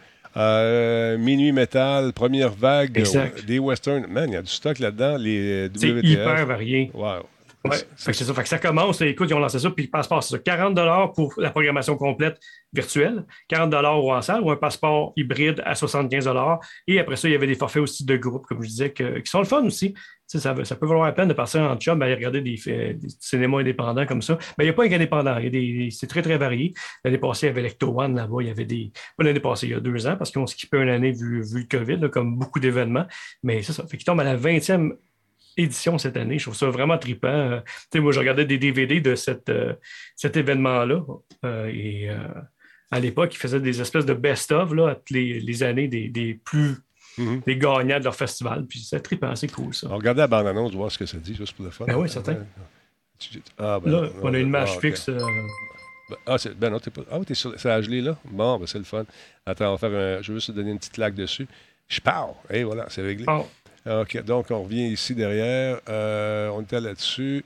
minuit métal, première vague, Exact. des westerns. Man, il y a du stock là-dedans, les C'est hyper varié. Wow. Ouais. Fait que c'est ça. Fait que ça commence. Écoute, ils ont lancé ça, puis le passeport, c'est ça. 40 pour la programmation complète virtuelle, 40 ou en salle, ou un passeport hybride à 75 Et après ça, il y avait des forfaits aussi de groupe, comme je disais, que- qui sont le fun aussi. Ça, ça peut valoir la peine de passer en chum, aller regarder des, cinémas indépendants comme ça. Mais il n'y a pas un indépendant. C'est très, très varié. L'année passée, il y avait Lecto One là-bas. Il y avait des. Pas l'année passée, il y a deux ans, parce qu'on skippait une année vu, vu le COVID, là, comme beaucoup d'événements. Mais c'est ça. Fait qu'il tombe à la 20e édition cette année. Je trouve ça vraiment trippant. Euh, tu sais, moi, je regardais des DVD de cette, euh, cet événement-là. euh, et euh, à l'époque, ils faisaient des espèces de best-of là, à toutes les, les années des, des plus Mhm. des gagnants de leur festival. Puis c'est trippant, c'est cool ça. On regardait la bande-annonce, voir ce que ça dit, juste pour le fun. Ben oui, certain. Ah, ben Là, non, on a une ah, image ok. fixe. euh, Ben, Ah, c'est- ben non, t'es pas. Ah, t'es sur. C'est à gelé, là? Bon, ben c'est le fun. Attends, on va faire un. Je veux juste te donner une petite claque dessus. Je parle. Et voilà, c'est réglé. bon, OK, donc on revient ici derrière. Euh, on était là-dessus.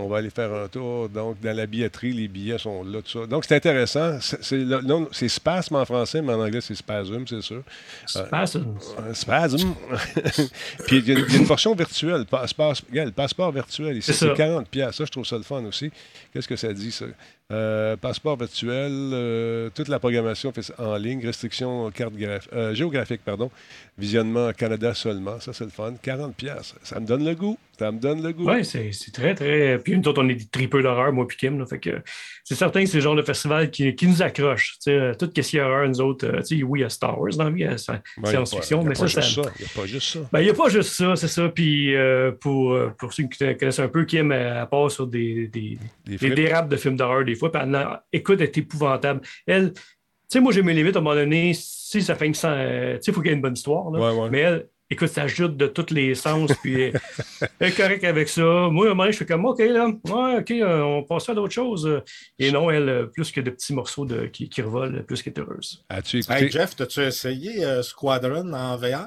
On va aller faire un tour. Donc, dans la billetterie, les billets sont là, tout ça. Donc, c'est intéressant. C'est, spasme en français, mais en anglais, c'est spasm, c'est sûr. c'est pas ça. Un spasme. Puis, il y, a- il y a une portion virtuelle. Regarde, le passeport virtuel ici, C'est c'est ça. 40 pièces. Ça, je trouve ça le fun aussi. Qu'est-ce que ça dit, ça? Euh, passeport virtuel, euh, toute la programmation fait en ligne, restriction carte euh, géographique, pardon, visionnement Canada seulement, ça c'est le fun. 40 pièces, ça me donne le goût, ça me donne le goût. Oui, c'est très, très. Puis nous autres, on est des tripeux d'horreur, moi puis Kim. là, fait que c'est certain que c'est le genre de festival qui, qui nous accroche. Tout ce qui est horreur, nous autres, euh, tu sais, oui, il y a Star Wars dans la vie, science-fiction, mais ça, ça. Il n'y a pas juste ça. Ben, il n'y a pas juste ça, c'est ça. Puis pour, pour ceux qui connaissent un peu, Kim, elle part sur des, des, Des des dérapes de films d'horreur des fois. Puis elle en- écoute, elle est épouvantable. Elle, tu sais, moi, j'ai mes limites à un moment donné. Si ça fait sans. euh, tu sais, il faut qu'il y ait une bonne histoire. là. Ouais, ouais. Mais elle, écoute, ça ajoute de tous les sens. Puis elle, elle est correcte avec ça. Moi, à un moment donné, je fais comme, OK, là, ouais, OK, euh, on passe à d'autres choses. Et non, elle, euh, plus que de petits morceaux de, qui, qui revolent, plus qu'elle est heureuse. As-tu écouté? Hey, Jeff, as-tu essayé euh, Squadron en VR?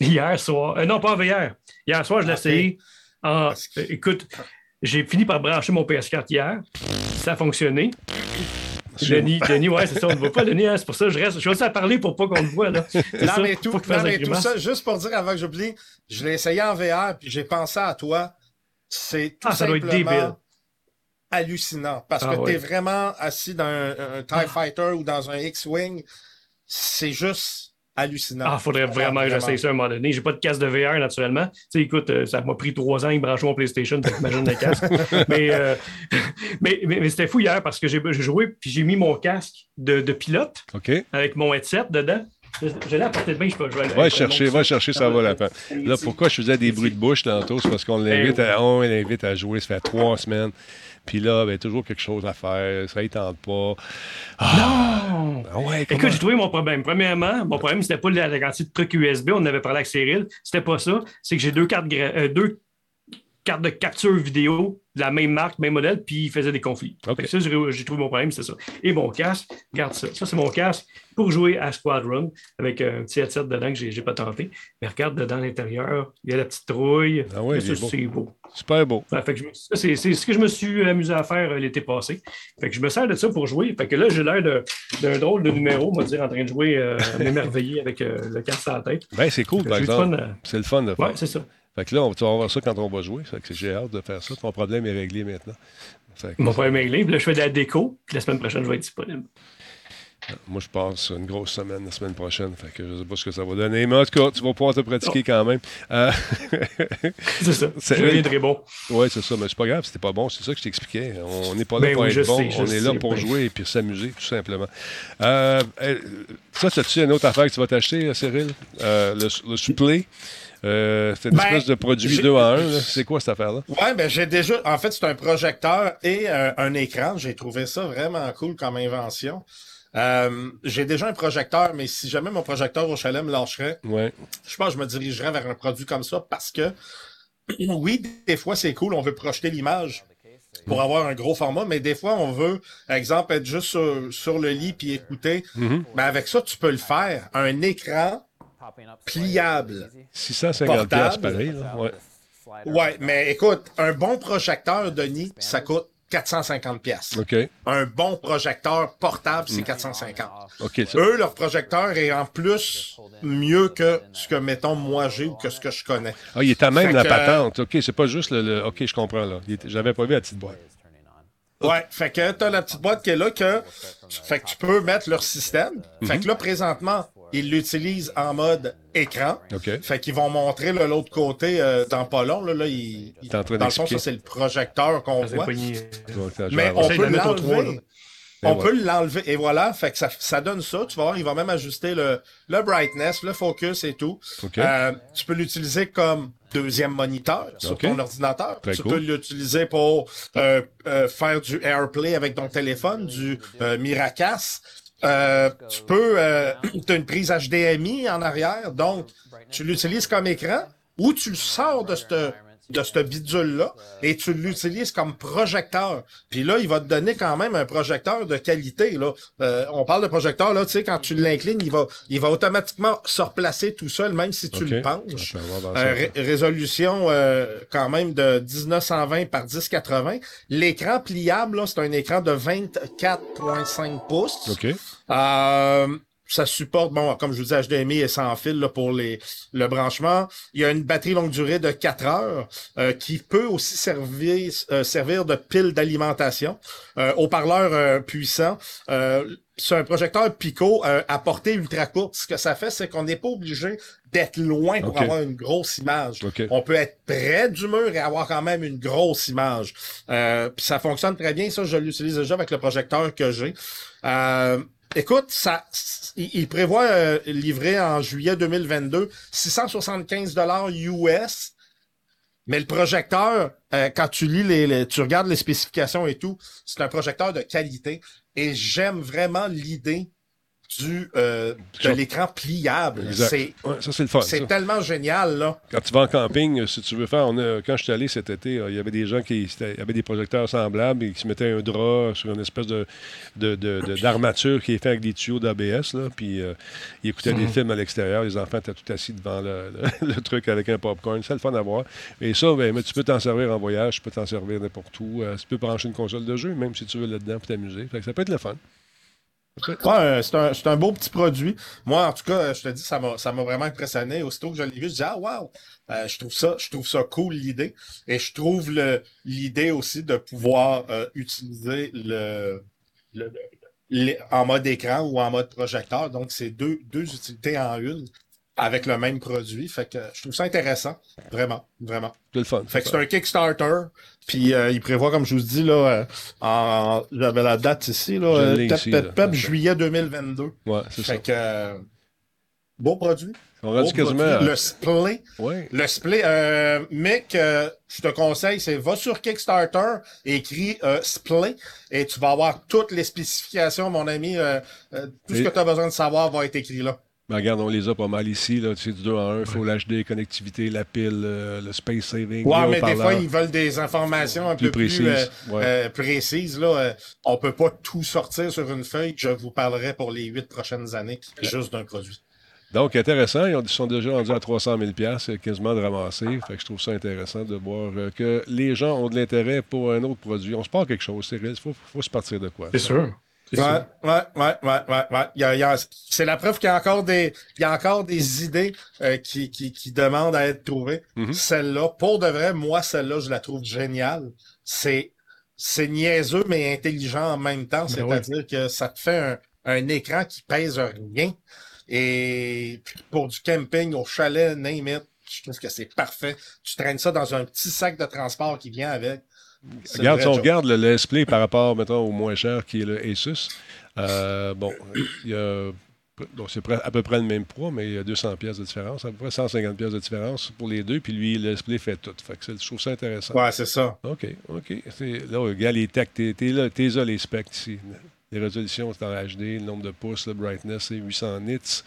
Hier soir. euh, non, pas en VR. Hier soir, je l'ai essayé. en- que- euh, écoute, j'ai fini par brancher mon PS4 hier. Ça a fonctionné. Denis, Denis, ouais, c'est ça, on ne voit pas, Denis. hein, c'est pour ça que je reste. Je suis à parler pour pas qu'on te voit. Là. Non, ça, mais, tout, non, mais ça, juste pour dire avant que j'oublie, je l'ai essayé en VR, puis j'ai pensé à toi. C'est tout Ah, ça doit être simplement débile. hallucinant. Parce Ah, que ouais. t'es vraiment assis dans un, un TIE Fighter ou dans un X-Wing. C'est juste hallucinant. Ah, faudrait vraiment que j'essaye ça à un moment donné. J'ai pas de casque de VR, naturellement. Tu sais, écoute, euh, ça m'a pris trois ans de brancher mon PlayStation, donc imagine le casque. mais, euh, mais, mais, mais c'était fou hier parce que j'ai joué, puis j'ai mis mon casque de, de pilote avec mon headset dedans. Je l'ai à portée de main, je peux jouer. Va chercher, va chercher, ça vaut la peine. Là, pourquoi je faisais des bruits de bouche tantôt? C'est parce qu'on l'invite à, on l'invite à jouer, ça fait trois semaines. Puis là, ben, toujours quelque chose à faire, ça ne tente pas. Ah! Non! Ah ouais, Écoute, j'ai trouvé mon problème. Premièrement, mon problème, c'était pas la, la quantité de trucs USB. On en avait parlé avec Cyril. C'était pas ça. C'est que j'ai deux cartes, euh, deux cartes de capture vidéo de la même marque, même modèle, puis ils faisaient des conflits. Ça, j'ai j'ai trouvé mon problème, c'est ça. Et mon casque, regarde ça. Ça, c'est mon casque pour jouer à Squadron avec un petit headset dedans que j'ai j'ai pas tenté. Mais regarde dedans l'intérieur, il y a la petite trouille. Ah beau. c'est beau. Super beau. Ouais, ça, c'est ce que je me suis amusé à faire euh, l'été passé. Fait que je me sers de ça pour jouer. Fait que là, j'ai l'air d'un drôle de numéro, on va dire, en train de jouer, euh, m'émerveiller avec euh, le casque à la tête. Ben, c'est cool, par exemple. euh, C'est le fun de faire. Ouais, c'est ça. Fait que là, on, tu vas voir ça quand on va jouer. Fait que j'ai hâte de faire ça. Ton problème est réglé maintenant. Mon problème est réglé. Puis là, je fais de la déco. Puis la semaine prochaine, je vais être disponible. Moi, je passe une grosse semaine la semaine prochaine. Fait que je sais pas ce que ça va donner. Mais en tout cas, tu vas pouvoir te pratiquer quand même. Euh, C'est ça. C'est- deviendrai bon. Oui, c'est ça, mais c'est pas grave, c'était pas bon, c'est ça que je t'expliquais. On n'est pas là Ben pour oui, être bon, sais, on est là sais, pour ben. jouer et puis s'amuser, tout simplement. Euh, euh, ça, c'est-tu une autre affaire que tu vas t'acheter, Cyril? Euh, le, le supplé? Euh, c'est une Ben, espèce de produit j'ai- 2 en 1. C'est quoi cette affaire-là? Ouais, ben j'ai déjà. En fait, c'est un projecteur et euh, un écran. J'ai trouvé ça vraiment cool comme invention. Euh, j'ai déjà un projecteur, mais si jamais mon projecteur au chalet me lâcherait, Ouais. je pense que je me dirigerais vers un produit comme ça parce que oui, des fois c'est cool, on veut projeter l'image pour avoir un gros format, mais des fois on veut, par exemple, être juste sur, sur le lit puis écouter. Mhm. Mais avec ça, tu peux le faire. Un écran pliable. 650 Portable. pareil. Là. Ouais. Ouais, mais écoute, un bon projecteur, Denis, ça coûte 450 pièces. Un bon projecteur portable, c'est 450. OK. ça- Eux, leur projecteur est en plus mieux que ce que, mettons, moi j'ai ou que ce que je connais. Ah, il est à même Fait la que- patente. OK, c'est pas juste le, le- OK, je comprends. là. Était- J'avais pas vu la petite boîte. Ouais, fait que t'as la petite boîte qui est là que, fait que tu peux mettre leur système. Fait que là, présentement, ils l'utilisent en mode écran. OK. Fait qu'ils vont montrer là, l'autre côté euh, dans pas long. Là, là, train dans le fond, ça, c'est le projecteur qu'on voit. Mais on peut l'enlever. Et On voilà. peut l'enlever. Et voilà, fait que ça, ça donne ça. Tu vas voir, il va même ajuster le, le brightness, le focus et tout. OK. Euh, tu peux l'utiliser comme deuxième moniteur sur ton ordinateur. Très tu cool. peux l'utiliser pour euh, euh, faire du AirPlay avec ton téléphone, du euh, Miracast. Euh, tu peux, tu as une prise HDMI en arrière, donc tu l'utilises comme écran ou tu le sors de cette de ce bidule-là et tu l'utilises comme projecteur. Puis là, il va te donner quand même un projecteur de qualité. Là. Euh, on parle de projecteur, là, tu sais, quand tu l'inclines, il va, il va automatiquement se replacer tout seul, même si tu le penches. Euh, ré- résolution euh, quand même de 1920 par 1080. L'écran pliable, là, c'est un écran de 24.5 pouces. OK. Euh, ça supporte, bon, comme je vous dis, HDMI et sans fil là, pour les, le branchement. Il y a une batterie longue durée de 4 heures euh, qui peut aussi servir, euh, servir de pile d'alimentation. Euh, haut-parleur euh, puissant. Euh, c'est un projecteur Pico euh, à portée ultra courte. Ce que ça fait, c'est qu'on n'est pas obligé d'être loin pour avoir une grosse image. Ok. On peut être près du mur et avoir quand même une grosse image. Euh, puis ça fonctionne très bien. Ça, je l'utilise déjà avec le projecteur que j'ai. Écoute, ça, il, prévoit euh, livrer en juillet 2022 675 dollars US. Mais le projecteur, euh, quand tu lis les- tu regardes les spécifications et tout, c'est un projecteur de qualité. Et j'aime vraiment l'idée du euh, de l'écran pliable. C'est Ouais, ça, c'est le fun. c'est tellement génial là. Quand tu vas en camping, euh, si tu veux faire, on a- quand je suis allé cet été, euh, il y avait des gens qui avait des projecteurs semblables et qui se mettaient un drap sur une espèce de d'armature qui est faite avec des tuyaux d'ABS, là, puis euh, ils écoutaient des films à l'extérieur. Les enfants étaient tout assis devant le, le- le truc avec un popcorn. C'est le fun à voir. Et ça, ben, mais tu peux t'en servir en voyage, tu peux t'en servir n'importe où. Euh, tu peux brancher une console de jeu, même si tu veux là-dedans pour t'amuser. Ça peut être le fun. Euh, c'est un, beau petit produit. Moi, en tout cas, je te dis, ça m'a, vraiment impressionné. Aussitôt que je l'ai vu, je dis, ah, wow! Euh, je trouve ça, je trouve ça cool, l'idée. Et je trouve l'idée aussi de pouvoir euh, utiliser le, le- en mode écran ou en mode projecteur. Donc, c'est deux, deux utilités en une avec le même produit. Fait que je trouve ça intéressant. Vraiment, vraiment. C'est le fun. Fait que c'est un Kickstarter. Puis euh, il prévoit, comme je vous dis, là, euh, en, j'avais la date ici, là, Je euh, ici, juillet 2022. Ouais, c'est ça. Fait que, euh, Beau produit. On Beau quasiment. produit. Le split. Ouais. Le split, euh, Mick, euh, je te conseille, c'est va sur Kickstarter, écris euh, split, et tu vas avoir toutes les spécifications, mon ami. euh, euh, tout ce que tu as besoin de savoir va être écrit là. Ben, regarde, on les a pas mal ici. Là. C'est du 2 en 1. Il faut l'HD, connectivité, la pile, euh, le space saving. Ouais, mais des fois, ils veulent des informations un Plus peu plus précises, euh, ouais. euh, précises. Là. On peut pas tout sortir sur une feuille je vous parlerai pour les huit prochaines années, juste d'un produit. Donc, intéressant. Ils ont- ils sont déjà rendus à 300 000 C'est quasiment de ramasser. Fait que je trouve ça intéressant de voir que les gens ont de l'intérêt pour un autre produit. On se part quelque chose, réel. Il faut, faut se partir de quoi. C'est sûr. Ouais, ouais, ouais, ouais, ouais, ouais. Il y a- il y a- c'est la preuve qu'il y a encore des, il y a encore des idées euh, qui, qui, qui demandent à être trouvées. Mhm. Celle-là, pour de vrai, moi, celle-là, je la trouve géniale. C'est, c'est niaiseux, mais intelligent en même temps. Ben C'est-à-dire que ça te fait un, un écran qui pèse rien. Et pour du camping au chalet, name it, je trouve que c'est parfait. Tu traînes ça dans un petit sac de transport qui vient avec. Regarde, si on regarde le LS Play par rapport, mettons, au moins cher qui est le Asus, euh, bon, il y a. bon, c'est à peu près le même poids, mais il y a 200 pièces de différence, à peu près 150 pièces de différence pour les deux, puis lui, le Play fait tout. Fait que je trouve ça intéressant. Ouais, c'est ça. OK, OK. Là, regarde les techs, t'es t'es là, t'es là, les specs ici. Les résolutions, c'est en HD, le nombre de pouces, le brightness, c'est 800 nits.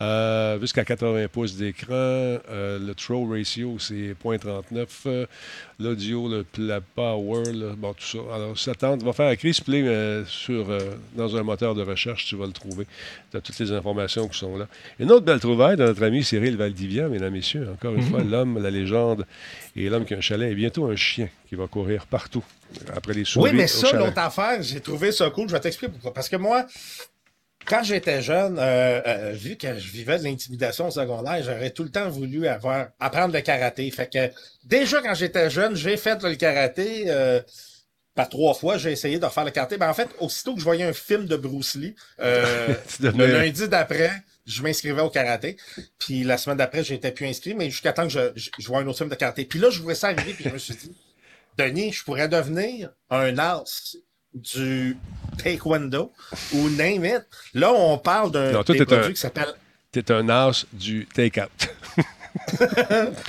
Euh, jusqu'à 80 pouces d'écran. Euh, le throw ratio, c'est 0.39. Euh, L'audio, le, la power, là, bon, tout ça. Alors, ça tente. Va faire Chris Play euh, sur, dans un moteur de recherche, tu vas le trouver. Tu as toutes les informations qui sont là. Une autre belle trouvaille de notre ami Cyril Valdivia, mesdames, messieurs. Encore une fois, l'homme, la légende et l'homme qui a un chalet et bientôt un chien qui va courir partout après les souris Oui, mais ça, l'autre affaire, j'ai trouvé ça cool. Je vais t'expliquer pourquoi. Parce que moi, quand j'étais jeune, euh, euh, vu que je vivais de l'intimidation au secondaire, j'aurais tout le temps voulu avoir apprendre le karaté. Fait que déjà quand j'étais jeune, j'ai fait le karaté. euh, par trois fois, j'ai essayé de refaire le karaté. Ben, en fait, aussitôt que je voyais un film de Bruce Lee, euh, le lundi d'après, je m'inscrivais au karaté. Puis la semaine d'après, j'étais plus inscrit, mais jusqu'à temps que je, je, je vois un autre film de karaté. Puis là, je voulais ça arriver, puis je me suis dit, Denis, je pourrais devenir un as du taekwondo ou name it. Là, on parle d'un toi, un- qui s'appelle... T'es un as du take-out.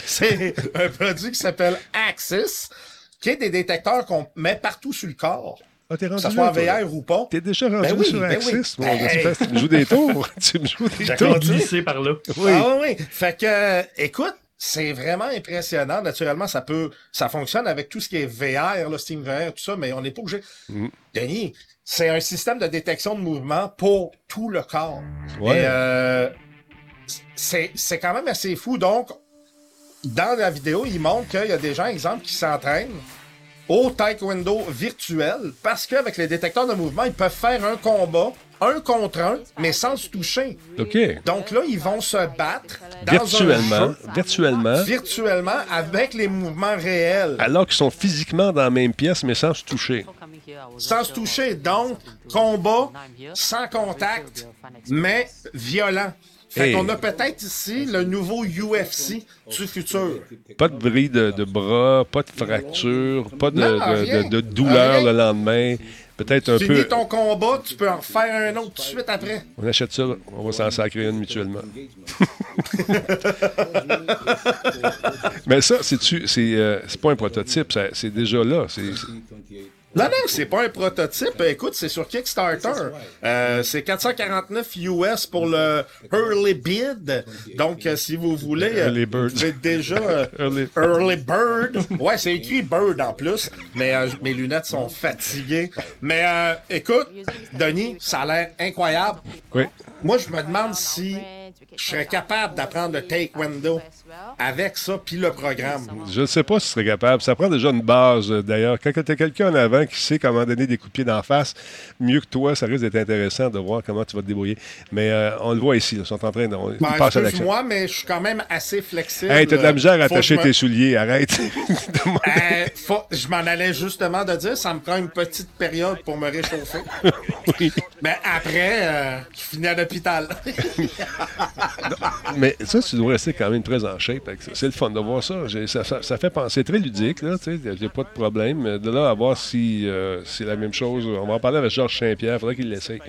C'est un produit qui s'appelle Axis, qui est des détecteurs qu'on met partout sur le corps, Ah, t'es que rendu ce soit en toi. VR ou pas. T'es déjà rendu Ben oui, sur ben Axis, oui. mon Hey. espèce. Tu me joues des tours. tu me joues des tours. Glisser par là. Oui. Ah oui, oui. Fait que, euh, écoute, c'est vraiment impressionnant. Naturellement, ça peut, ça fonctionne avec tout ce qui est VR, le Steam VR, tout ça, mais on n'est pas obligé. Mhm. Denis, c'est un système de détection de mouvement pour tout le corps. Ouais. Euh, c'est, c'est quand même assez fou. Donc, dans la vidéo, il montre qu'il y a des gens, exemple, qui s'entraînent au taekwondo virtuel parce qu'avec les détecteurs de mouvement, ils peuvent faire un combat, un contre un, mais sans se toucher. OK. Donc là, ils vont se battre dans Virtuellement. un jeu, Virtuellement. virtuellement avec les mouvements réels, Alors qu'ils sont physiquement dans la même pièce, mais sans se toucher. sans se toucher. Donc, combat sans contact, mais violent. Fait Hey. qu'on a peut-être ici le nouveau UFC du futur. Pas de bris de, de bras, pas de fracture, pas de, Non, de- douleur le lendemain. Peut-être un Finis peu. ton combat, tu peux en refaire un autre tout de suite après. On achète ça, on va s'en sacrer une mutuellement. Mais ça, c'est-tu, c'est, euh, c'est pas un prototype, c'est déjà là. C'est, c'est- Non, non, c'est pas un prototype. Écoute, c'est sur Kickstarter. Euh, c'est 449 US pour le Early Bid. Donc, euh, si vous voulez, euh, Early Bird. vous déjà... euh, Early- Early Bird. Ouais, c'est écrit Bird en plus, mais euh, mes lunettes sont fatiguées. Mais euh, écoute, Denis, ça a l'air incroyable. Oui. Moi, je me demande si je serais capable d'apprendre le taekwondo avec ça, puis le programme. Je ne sais pas si tu serais capable. Ça prend déjà une base, euh, d'ailleurs. Quand tu as quelqu'un en avant qui sait comment donner des coups de pied d'en face, mieux que toi, ça risque d'être intéressant de voir comment tu vas te débrouiller. Mais euh, on le voit ici, là, ils sont en train de. on- Ben, passent à l'action. Excuse-moi, mais je suis quand même assez flexible. Hey, t'as de la misère à attacher je tes souliers, arrête. Euh, faut- je m'en allais justement de dire, ça me prend une petite période pour me réchauffer. Oui. Mais après, euh, je finis à l'hôpital. Mais ça, tu dois rester quand même très en shape. avec ça. C'est le fun de voir ça. Ça, ça- ça fait penser très ludique, là, tu sais, j'ai pas de problème. De là à voir si euh, c'est la même chose. On va en parler avec Georges Saint-Pierre, il faudrait qu'il l'essaye.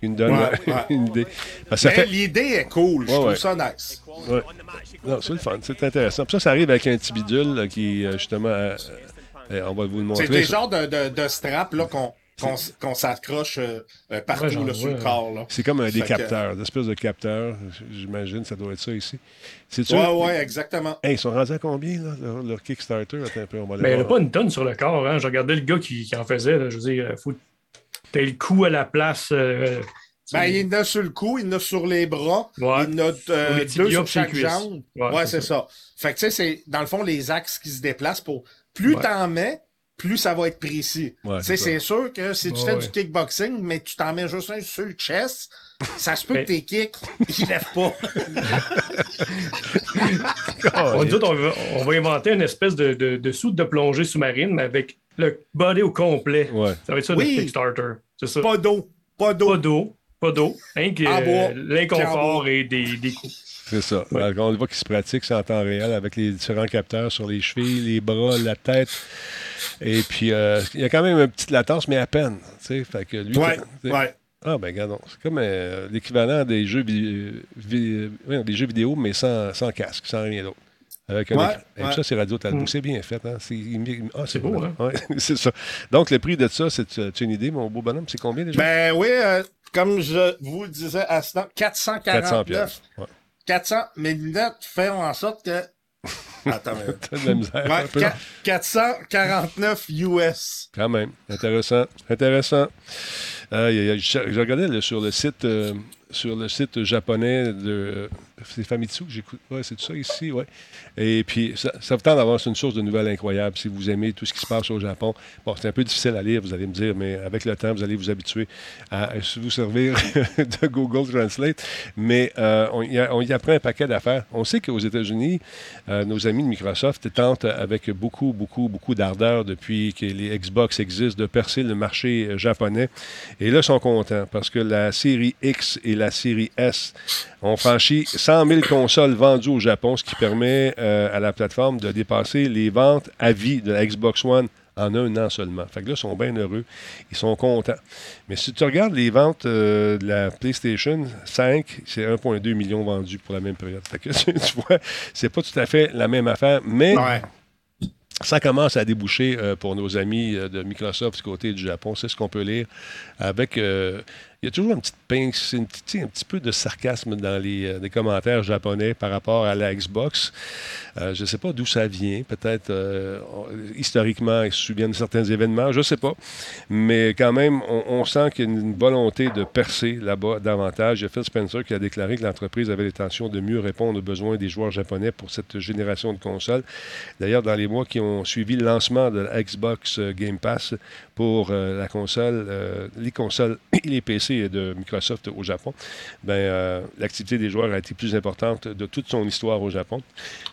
qui nous donne Ouais, euh, ouais. une idée. Fait... l'idée est cool. Je Ouais, trouve ça nice. Non, c'est le fun, c'est intéressant. Puis ça, ça arrive avec un petit bidule là, qui, euh, justement, euh, euh, on va vous le montrer. C'est des genres de, de, de straps qu'on qu'on s'accroche euh, euh, partout Ouais, j'en là, sur le corps. Là. C'est comme un des que- capteurs, une espèce de capteur. J'imagine, ça doit être ça ici. C'est Ouais, sûr? ouais, exactement. Hey, ils sont rendus à combien, là, leur, leur Kickstarter? Attends un peu, on va Mais il n'y a pas une tonne sur le corps. Hein. Je regardais le gars qui, qui en faisait. là. Je veux dire, faut t'as le cou à la place. euh, Ben, il y en a sur le cou, il y en a sur les bras, Ouais. il y en a euh, deux sur chaque cuisses. jambe. Ouais, Ouais, c'est c'est ça. Fait que tu sais, c'est dans le fond les axes qui se déplacent pour. Plus Ouais. t'en mets, plus ça va être précis. Ouais, c'est sûr que si tu fais ouais. du kickboxing, mais tu t'en mets juste un sur le chest, ça se peut Mais- que tes kicks, ils lèvent pas. on, dit, on, va, on va inventer une espèce de, de, de soute de plongée sous-marine, mais avec le body au complet. Ouais. Ça va être ça Oui. notre Kickstarter. C'est ça. pas d'eau. Pas d'eau. Pas d'eau. Pas d'eau. Euh, En l'inconfort et des, des coups. C'est ça. Alors, on le voit qu'il se pratique, c'est en temps réel avec les différents capteurs sur les chevilles, les bras, la tête. Et puis, euh, il y a quand même une petite latence, mais à peine. Fait que lui, Ouais, ouais. Ah, ben, regardons. C'est comme euh, l'équivalent des jeux, vi- vi- oui, des jeux vidéo, mais sans, sans casque, sans rien d'autre. Avec Ouais, ça, c'est Radio Talbot. Mm. C'est bien fait. Hein? C'est ah, C'est beau, hein? Ouais, c'est ça. Donc, le prix de ça, c'est tu as une idée, mon beau bonhomme? C'est combien déjà? Ben oui, euh, comme je vous le disais à ce temps, 400 449. Piastres. Ouais. 400, mes lunettes font en sorte que. Attends, mais... T'as de la misère. Ouais, un peu. qua- 449 US. Quand même. Intéressant. Intéressant. Je, je regardais là, sur le site euh, sur le site japonais de. C'est Famitsu que j'écoute. Ouais, c'est ça ici, ouais. Et puis, ça, ça vous tente d'avoir une source de nouvelles incroyables si vous aimez tout ce qui se passe au Japon. Bon, c'est un peu difficile à lire, vous allez me dire, mais avec le temps, vous allez vous habituer à, vous servir de Google Translate. Mais euh, on, y a- on apprend un paquet d'affaires. On sait qu'aux États-Unis, euh, nos amis de Microsoft tentent avec beaucoup, beaucoup, beaucoup d'ardeur depuis que les Xbox existent de percer le marché japonais. Et là, ils sont contents parce que la série X et la série S ont franchi 100 000 consoles vendues au Japon, ce qui permet euh, à la plateforme de dépasser les ventes à vie de la Xbox One en un an seulement. Fait que là, ils sont bien heureux. Ils sont contents. Mais si tu regardes les ventes euh, de la PlayStation 5, c'est 1,2 million vendus pour la même période. Fait que tu vois, c'est pas tout à fait la même affaire, mais Ouais. ça commence à déboucher euh, pour nos amis de Microsoft du côté du Japon. C'est ce qu'on peut lire avec. euh, il y a toujours une petite pince, un petit peu de sarcasme dans les, euh, commentaires japonais par rapport à la Xbox. Euh, je ne sais pas d'où ça vient. Peut-être euh, historiquement, ils se souviennent de certains événements. Je ne sais pas. Mais quand même, on, sent qu'il y a une volonté de percer là-bas davantage. Il y a Phil Spencer qui a déclaré que l'entreprise avait l'intention de mieux répondre aux besoins des joueurs japonais pour cette génération de consoles. D'ailleurs, dans les mois qui ont suivi le lancement de la Xbox Game Pass pour la console, les consoles et les PC de Microsoft au Japon, ben, euh, l'activité des joueurs a été plus importante de toute son histoire au Japon.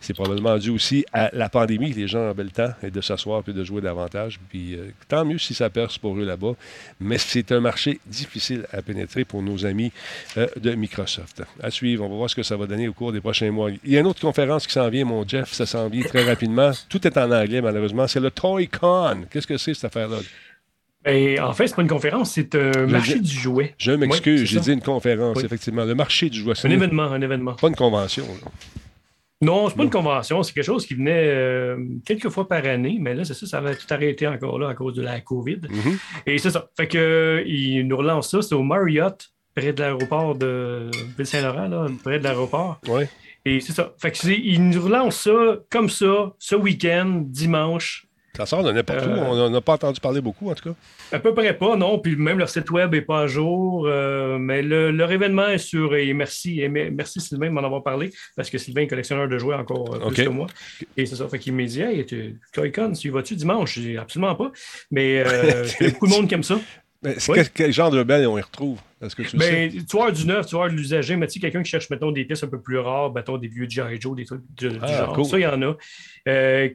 C'est probablement dû aussi à la pandémie. Les gens avaient le temps de s'asseoir puis de jouer davantage. Puis euh, tant mieux si ça perce pour eux là-bas. Mais c'est un marché difficile à pénétrer pour nos amis euh, de Microsoft. À suivre, on va voir ce que ça va donner au cours des prochains mois. Il y a une autre conférence qui s'en vient, mon Jeff. Ça s'en vient très rapidement. Tout est en anglais, malheureusement. C'est le ToyCon. Qu'est-ce que c'est, cette affaire-là? Ben, en fait, c'est pas une conférence, c'est un marché dis- du jouet. Je m'excuse, Oui, c'est j'ai dit une conférence, Oui. effectivement. Le marché du jouet. Un événement, un événement. Pas une convention. là. Non, c'est pas une convention, c'est quelque chose qui venait euh, quelques fois par année, mais là, c'est ça, ça va tout arrêter encore là à cause de la COVID. Mhm. Et c'est ça. Fait que euh, ils nous relancent ça, c'est au Marriott, près de l'aéroport de Ville-Saint-Laurent, là, près de l'aéroport. Ouais. Et c'est ça. Fait que c'est- ils nous relancent ça comme ça, ce week-end, dimanche. Ça sort de n'importe où. Euh, On n'a pas entendu parler beaucoup, en tout cas. À peu près pas, non. Puis même leur site web n'est pas à jour. euh, mais le- leur événement est sur. Et merci, et me- merci Sylvain de m'en avoir parlé, parce que Sylvain est collectionneur de jouets encore euh, plus que moi. Et c'est ça. Fait qu'il m'a dit Hey, tu- Toy-Con, tu y vas-tu dimanche? J'ai dit, absolument pas. Mais euh, il y a beaucoup de monde qui aime ça. Mais Oui. quel, quel genre de rebelle on y retrouve? Est-ce que tu le sais? Ben, tu vois du neuf, tu vois de l'usager, mais tu sais, quelqu'un qui cherche, mettons, des pièces un peu plus rares, mettons, des vieux G.I. Joe, des trucs de- du Ah, genre. cool. Ça, il y en a. Euh,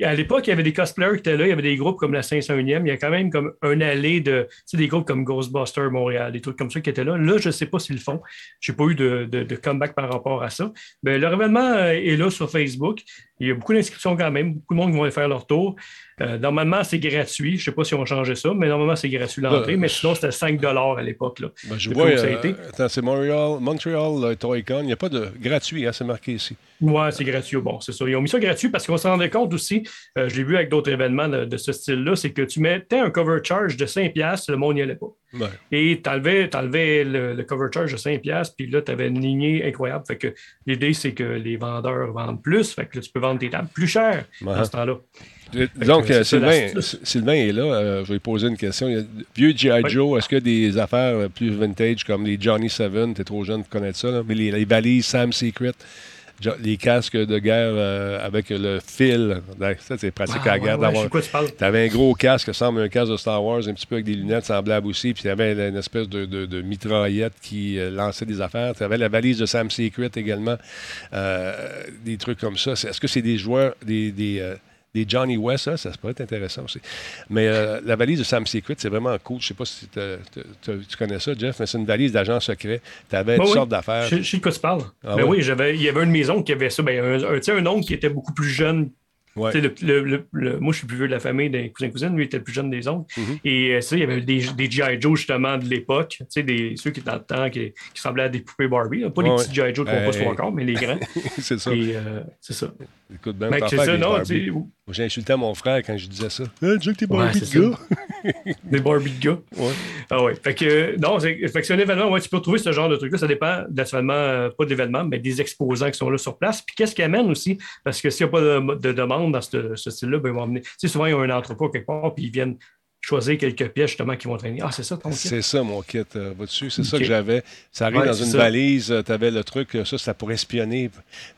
à l'époque, il y avait des cosplayers qui étaient là, il y avait des groupes comme la 501e, il y a quand même comme un allée de, tu sais, des groupes comme Ghostbusters Montréal, des trucs comme ça qui étaient là. Là, je ne sais pas s'ils le font. Je n'ai pas eu de, de- de comeback par rapport à ça. Mais leur événement euh, est là sur Facebook. Il y a beaucoup d'inscriptions quand même, beaucoup de monde qui vont aller faire leur tour. Euh, normalement, c'est gratuit. Je ne sais pas si on changé ça, mais normalement, c'est gratuit l'entrée. Euh, mais sinon, c'était 5 à l'époque. là. Ben, je vois, coup, ça a euh, été. attends, c'est Montréal, Montreal euh, Toy-Con. Il n'y a pas de gratuit, hein, c'est marqué ici. Ouais, c'est gratuit. Bon, c'est ça. Ils ont mis ça gratuit parce qu'on se rendait compte aussi, euh, je l'ai vu avec d'autres événements de, de ce style-là, c'est que tu mettais un cover charge de 5$, le monde n'y allait pas. Ouais. Et tu enlevais, le, le cover charge de 5$, puis là, tu avais une lignée incroyable. Fait que l'idée, c'est que les vendeurs vendent plus, fait que là, tu peux vendre tes tables plus cher Ouais. à ce temps-là. Donc, que euh, c'est ça, Sylvain, l'astuce. Sylvain est là. euh, je vais lui poser une question. Il y a- vieux G.I. Oui. Joe, est-ce a des affaires euh, plus vintage comme les Johnny Seven? T'es trop jeune pour connaître ça, là, mais les, les valises Sam Secret, les casques de guerre euh, avec le fil. Ouais, Ça, c'est pratique Ah, à la guerre ouais, d'avoir. tu. T'avais un gros casque, ça semble un casque de Star Wars, un petit peu avec des lunettes semblables aussi, puis t'avais une espèce de, de- de mitraillette qui euh, lançait des affaires. T'avais la valise de Sam Secret également, euh, des trucs comme ça. Est-ce que c'est des joueurs, des, des, des Johnny West, ça? Ça pourrait être intéressant aussi. Mais euh, la valise de Sam Secret, c'est vraiment cool. Je sais pas si t'as- t'as- t'as- tu connais ça, Jeff, mais c'est une valise d'agent secret. T'avais Ben toutes oui. sortes d'affaires. Je, je sais de quoi tu parles. Ah ben oui, j'avais, il y avait une maison qui avait ça. Ben, un, un, tu sais, un oncle qui était beaucoup plus jeune. Ouais. Tu sais, Le, le- le- le- moi, je suis plus vieux de la famille des cousins-cousines. Lui, il était le plus jeune des oncles. Mhm. Et euh, ça, il y avait des, des G.I. Joe, justement, de l'époque. Tu des, ceux qui étaient dans le temps, qui, qui semblaient à des poupées Barbie. là. Pas les petits G.I. Joe qu'on ouais. pas souvent encore, mais les grands. c'est ça. Et euh, c'est ça. Écoute, ben, c'est ça, non, J'ai insulté mon frère quand je disais ça. Ah, Jack, t'es Barbie de gars. Des Barbie de gars. Ouais. Ah ouais. Fait que, non, c'est, fait que c'est un événement, ouais, tu peux retrouver ce genre de truc-là. Ça dépend, naturellement, euh, pas de l'événement, mais des exposants qui sont là sur place. Puis qu'est-ce qui amène aussi? Parce que s'il n'y a pas de, de demande dans ce, ce style-là, ben, ils vont amener. Tu sais, souvent, il y a un entrepôt quelque part, puis ils viennent choisir quelques pièces, justement, qui vont traîner. Ah, c'est ça ton kit? C'est ça, mon kit. euh, Vois-tu, c'est ça que j'avais. Ça arrive Ouais, dans une ça. valise. tu avais le truc, euh, ça, c'était pour espionner.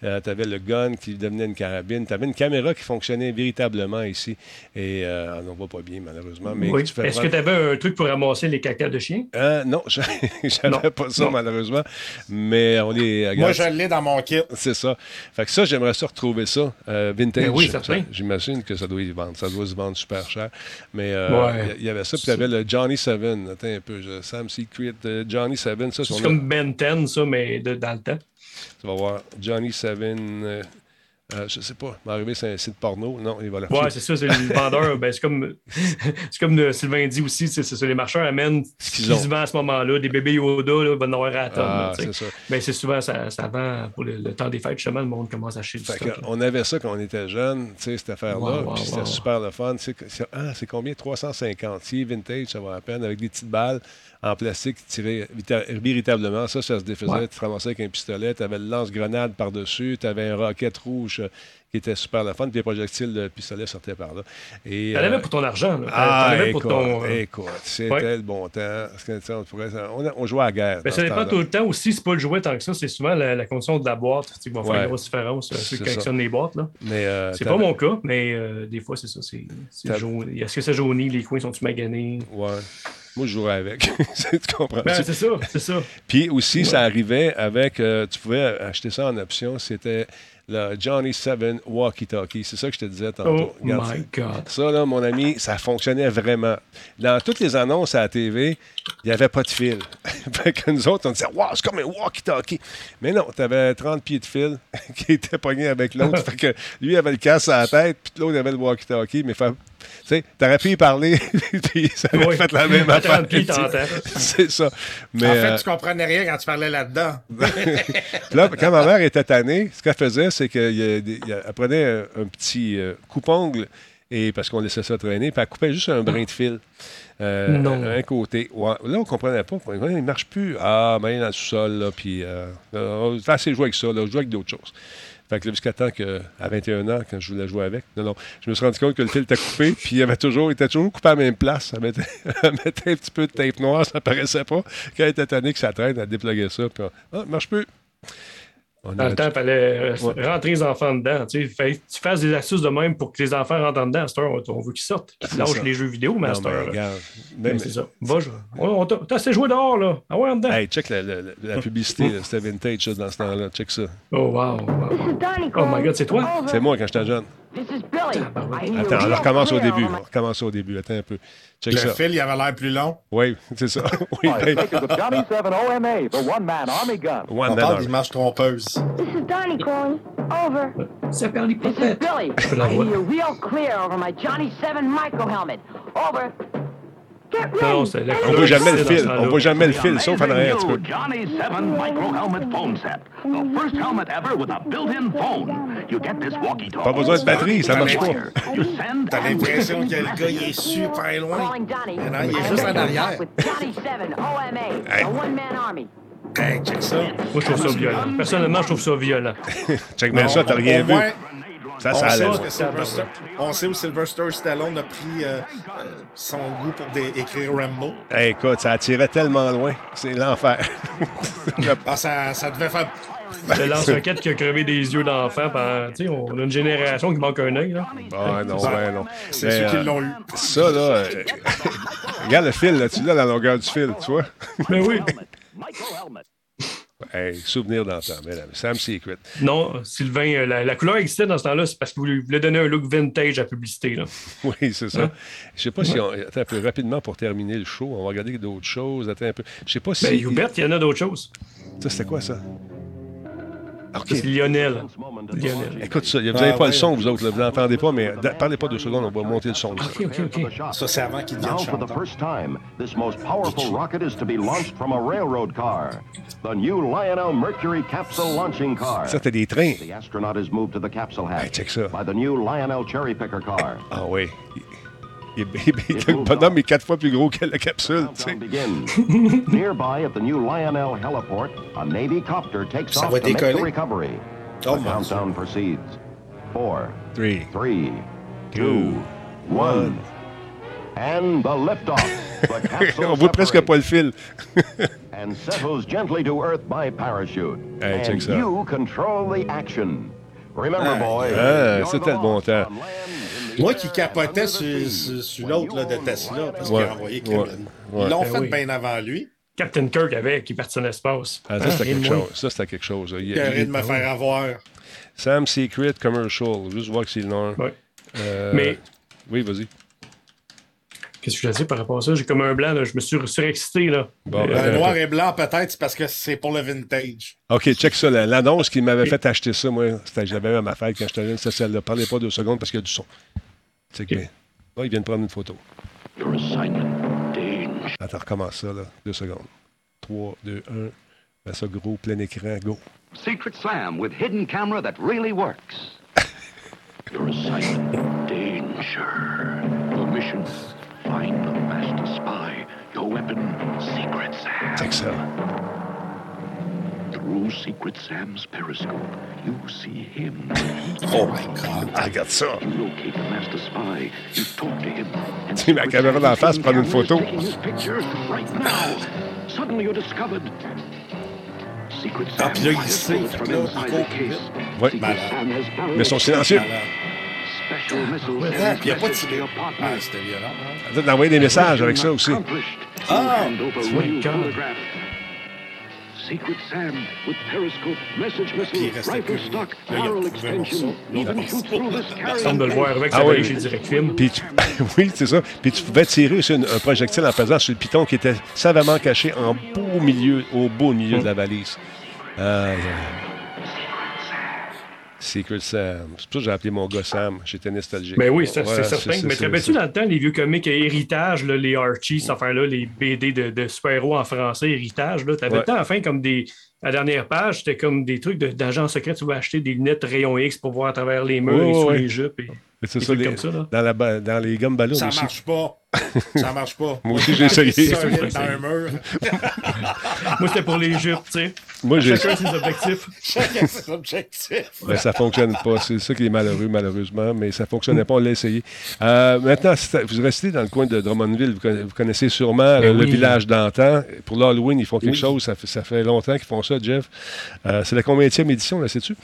tu avais le gun qui devenait une carabine. Tu avais une caméra qui fonctionnait véritablement ici. Et euh, on voit pas bien, malheureusement. Mais Oui. tu fais Est-ce que tu avais un truc pour ramasser les cacas de chien? Euh, non, j'a- j'avais pas ça, Non. malheureusement. Mais on est. Moi, je l'ai dans mon kit. C'est ça. Fait que ça, j'aimerais ça retrouver ça. euh, vintage. Ben oui, Ça, certain. J'imagine que ça doit y vendre. Ça doit se vendre super cher. Mais euh, il Ouais. y, y avait ça. Puis il y avait le Johnny Seven. Attends un peu. je- Sam Secret. euh, Johnny Seven. Ça, C'est on a- comme Ben 10, ça, mais de- dans le temps. tu vas voir. Johnny Seven. euh, euh, je sais pas. Il va arriver sur un site porno. Non, il va le Ouais, c'est ça, c'est le vendeur. ben, c'est comme, c'est comme euh, Sylvain dit aussi, c'est c'est ça, les marcheurs amènent ce qu'ils vendent à ce moment-là. Des bébés Yoda, là, ils vont en avoir à la tonne. Ah, c'est ça. Ben, c'est souvent, ça, ça vend pour le, le temps des fêtes, justement, le monde commence à acheter du Fait stock. on avait ça quand on était jeune, cette affaire-là. Wow, wow, puis c'était wow. super le fun. C'est, c'est- ah, c'est combien? 350. Si vintage, ça va à peine. Avec des petites balles en plastique tirées vita- véritablement. Ça, ça se défaisait. Ouais. Tu te ramassais avec un pistolet. Tu avais le lance-grenade par-dessus. Tu avais un rocket rouge qui était super le fun. Puis les projectiles de pistolet sortaient par là. Et, T'en euh, pour ton argent. là. Ah, t'en avais écoute, pour ton. euh, écoute, c'était Ouais. le bon temps. On, pourrait- on, on jouait à la guerre. Dans ça dépend tout le temps aussi, c'est pas le jouet tant que ça, c'est souvent la, la condition de la boîte qui va faire Ouais. une grosse différence. euh, Ceux qui ça. collectionnent les boîtes. Là. Mais, euh, C'est pas mon cas, mais euh, des fois, c'est ça. C'est. Est-ce que c'est jauni? Les coins sont-ils maganés? Ouais. Moi, je jouerais avec. tu comprends? Ben, c'est ça, c'est ça. Puis aussi, Ouais. ça arrivait avec, tu pouvais acheter ça en option, c'était le Johnny 7 Walkie Talkie. C'est ça que je te disais tantôt. Oh Regarde, my God. ça, là, mon ami, ça fonctionnait vraiment. Dans toutes les annonces à la TV, il n'y avait pas de fil. fait que nous autres, on disait, wow, c'est comme un walkie-talkie. Mais non, tu avais 30 pieds de fil qui étaient pognés avec l'autre. fait que lui avait le casque à la tête, puis l'autre avait le walkie-talkie. Mais fa- tu sais, t'aurais pu y parler, puis ça aurait Oui. fait la même affaire. 30 pieds, tu sais. t'entends. C'est ça. Mais, en fait, euh, tu comprenais rien quand tu parlais là-dedans. puis là, quand ma mère était tannée, ce qu'elle faisait, c'est qu'elle prenait un, un petit euh, coupe-ongle, et, parce qu'on laissait ça traîner, puis elle coupait juste un brin de fil. euh, Non. Un côté. Ouais. Là, on comprenait pas. Ouais, Il ne marche plus. Ah, mais il est dans le sous-sol, là, puis euh, on fait assez jouer avec ça, là, jouer avec d'autres choses. Fait que jusqu'à temps qu'à 21 ans, quand je voulais jouer avec, non, non, je me suis rendu compte que le fil était coupé, puis il avait toujours, il était toujours coupé à la même place. Elle mettait, un petit peu de tape noire, ça paraissait pas. Quand elle était tannée que ça traîne, elle dépluguait ça, puis ah, marche plus. On Dans le temps, il fallait euh, Ouais. rentrer les enfants dedans. Tu sais, Fait- tu fasses des astuces de même pour que les enfants rentrent en dedans. À cette heure, on, veut qu'ils sortent. Qu'ils lâchent ça. les jeux vidéo, mais à Non, cette mais heure. regarde. Même- c'est ça. Va jouer. On, t'a t'as assez joué dehors, là. Ah ouais, en dedans. Hey, check la, la- la- publicité, c'était vintage ça, dans ce temps-là. Check ça. Oh, wow. wow. Oh my. God, c'est toi? C'est moi quand j'étais jeune. This is Billy. I hear Attends, on real recommence au clear début. on recommence au début. Attends un peu. Check Le ça. fil, il avait l'air plus long. Oui, c'est ça. oui, ben, Make it the Johnny 7 OMA, the one-man army gun. one On parle d'image trompeuse. This is Donnie calling. Over. Ça perd les This is. Billy. Je peux la I voir. hear you real clear over my Johnny 7 micro helmet. Over. Get ready. Non, c'est la On voit jamais le fil. On voit jamais le fil, sauf en arrière un petit peu. Johnny 7 micro helmet phone set. The first helmet ever with a built-in phone. You get this walkie-talkie. Pas besoin de batterie, ça marche pas. T'as l'impression que le gars, il est super loin. Mais non, il est juste en arrière. With Johnny 7 OMA, Hey. a one-man army. Hey, check ça. Moi, je trouve ça violent. Personnellement, je trouve ça violent. Check bien ça, t'as rien vu. Moins, Ça, on, ça sait que Sylvester, on sait où Sylvester Stallone a pris euh, euh, son goût pour écrire Rambo. Hey, écoute, ça attirait tellement loin. C'est l'enfer. Ah, ça, ça devait faire. Le lance-roquette qui a crevé des yeux d'enfant. par- tu sais, On a une génération qui manque un œil. là. Ah non, ben non. C'est ceux qui euh, l'ont eu. Ça, là, euh, regarde le fil, là, tu l'as la longueur du fil, tu vois? Mais oui. Hey, souvenir d'antan, mesdames. Sam Secret. Non, Sylvain, euh, la, la couleur existait dans ce temps-là, c'est parce qu'il voulait, voulait donner un look vintage à la publicité. Là. Oui, c'est ça. Je sais pas si on. Attends un peu rapidement pour terminer le show. On va regarder d'autres choses. Attends un peu. Je sais pas si. Ben, Hubert, il y en a d'autres choses. Ça, c'était quoi, ça? C'est Lionel. Lionel. Écoute ça. Vous n'avez Ah, pas le son, vous autres. là. Vous n'entendez pas, mais parlez pas deux secondes. On va monter le son. OK, OK, OK. Ça, c'est avant qu'il devienne Now, for the chanteur. first time, this most powerful rocket is to be launched from a railroad car. The new Lionel Mercury capsule launching car. Ça, c'était des trains. The astronaut is moved to the capsule hatch Hey, check ça. by the new Lionel cherry picker car. Ah oui. Il, il- il- le bonhomme est quatre fois plus gros que la capsule. tu sais. Countdown begins. Nearby at the new Lionel heliport, a Navy copter takes Ça off va to make the décoller. recovery. Oh, the mon. Four, Three. three, two, one. And the liftoff. The On voit presque pas le fil. and settles gently to Earth by parachute. Hey, and you control the action. Remember, boys. Ah, c'était the le bon temps. Moi qui capotais sur, sea. sur, sur l'autre là, de Tesla, parce Ouais, qu'il a envoyé Kevin. ouais. Ils l'ont Ben fait oui. bien avant lui. Captain Kirk avait qui partit dans l'espace. Ah, ça, c'était quelque chose. Ça, c'était quelque chose. Il- Il a de me faire avoir. Sam Secret Commercial. Juste voir que c'est le nom. Ouais. Euh, Mais Oui, vas-y. qu'est-ce que je dis par rapport à ça? J'ai comme un blanc, là. je me suis surexcité. Là. Bon, Euh, ben, Un Euh, noir et blanc, peut-être, c'est parce que c'est pour le vintage. OK, check ça. la- L'annonce qui m'avait fait acheter ça, moi, c'était j'avais eu à ma fête quand j'étais jeune, c'était celle-là. Parlez pas deux secondes parce qu'il y a du son. C'est que. Là, il vient de prendre une photo. Your assignment, danger. Attends, recommence ça, là. Deux secondes. 3, 2, 1. Fais ça gros, plein écran, go. Secret Sam with hidden camera that really works. Your assignment, danger. Your mission, find the master spy. Your weapon, Secret Sam. Check ça. Through Secret Sam's periscope, you see him. Oh my God. Ah, regarde ça. Tu sais, ma Secret caméra d'en face hidden prend une photo. Ah, puis là, il sait. Secret Malade. Mais sont silencieux. Ah, puis il n'y a pas de your Ah, c'était violent. hein? D'envoyer des messages avec ça aussi. Ah! Tu vois. Secret Sam with periscope, message missile, rifle stock, barrel extension. Even Il shoots through this de le voir avec, Ah oui. chez Direct Film. Puis tu- oui, c'est ça. Puis tu pouvais tirer sur une- un projectile en pesant sur le piton qui était savamment caché en beau milieu, au beau milieu de la valise. Aïe, aïe. Secret Sam. C'est pour ça que j'ai appelé mon gars Sam. J'étais nostalgique. Ben oui, c'est Ouais, c'est certain. c'est- Mais c'est- te rappelles-tu dans le temps, les vieux comics Héritage, là, les Archie, cette affaire-là, les BD de, de super-héros en français, Héritage, là, t'avais Ouais. enfin, comme des. La dernière page, c'était comme des trucs de- d'agents secrets. Tu vas acheter des lunettes rayon X pour voir à travers les murs et sous ouais. les jupes. et- C'est ça, les- comme ça, là. dans, la, ba- dans les gommes ballons Ça aussi. marche pas. Ça marche pas. Moi aussi, j'ai essayé. Solide dans un mur. Moi, c'était pour les jupes, tu sais. Moi, j'ai. Chacun ses objectifs. Chacun ses objectifs. Ben, ça fonctionne pas. C'est ça qui est malheureux, malheureusement, mais ça fonctionnait pas. On l'a essayé. Euh, maintenant, vous restez dans le coin de Drummondville. Vous conna- vous connaissez sûrement Ben le, le oui. village d'antan. Pour l'Halloween, ils font quelque Oui. chose. Ça fait, ça fait longtemps qu'ils font ça, Jeff. Euh, c'est la combienième édition, là, sais-tu?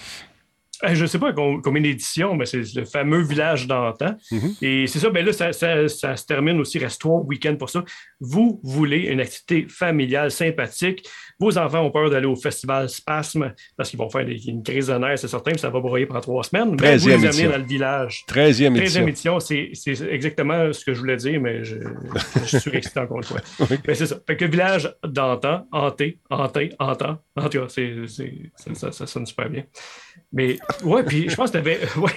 Euh, Je ne sais pas com- combien d'éditions, mais c'est le fameux village d'antan. Mhm. Et c'est ça, ben là, ça, ça- ça se termine aussi, il reste trois week-ends pour ça. Vous voulez une activité familiale sympathique. Vos enfants ont peur d'aller au festival Spasme parce qu'ils vont faire des- une crise de nerfs, c'est certain, puis ça va broyer pendant trois semaines. Mais vous les 13e amenez édition. dans le village. 13e 13e édition. c'est exactement ce que je voulais dire, mais je, je suis surexcité encore une fois. Ben, c'est ça. Fait que village d'antan, hanté, hanté, hantant, En tout cas, ça sonne super bien. Mais, ouais, puis je pense que t'avais. Ouais.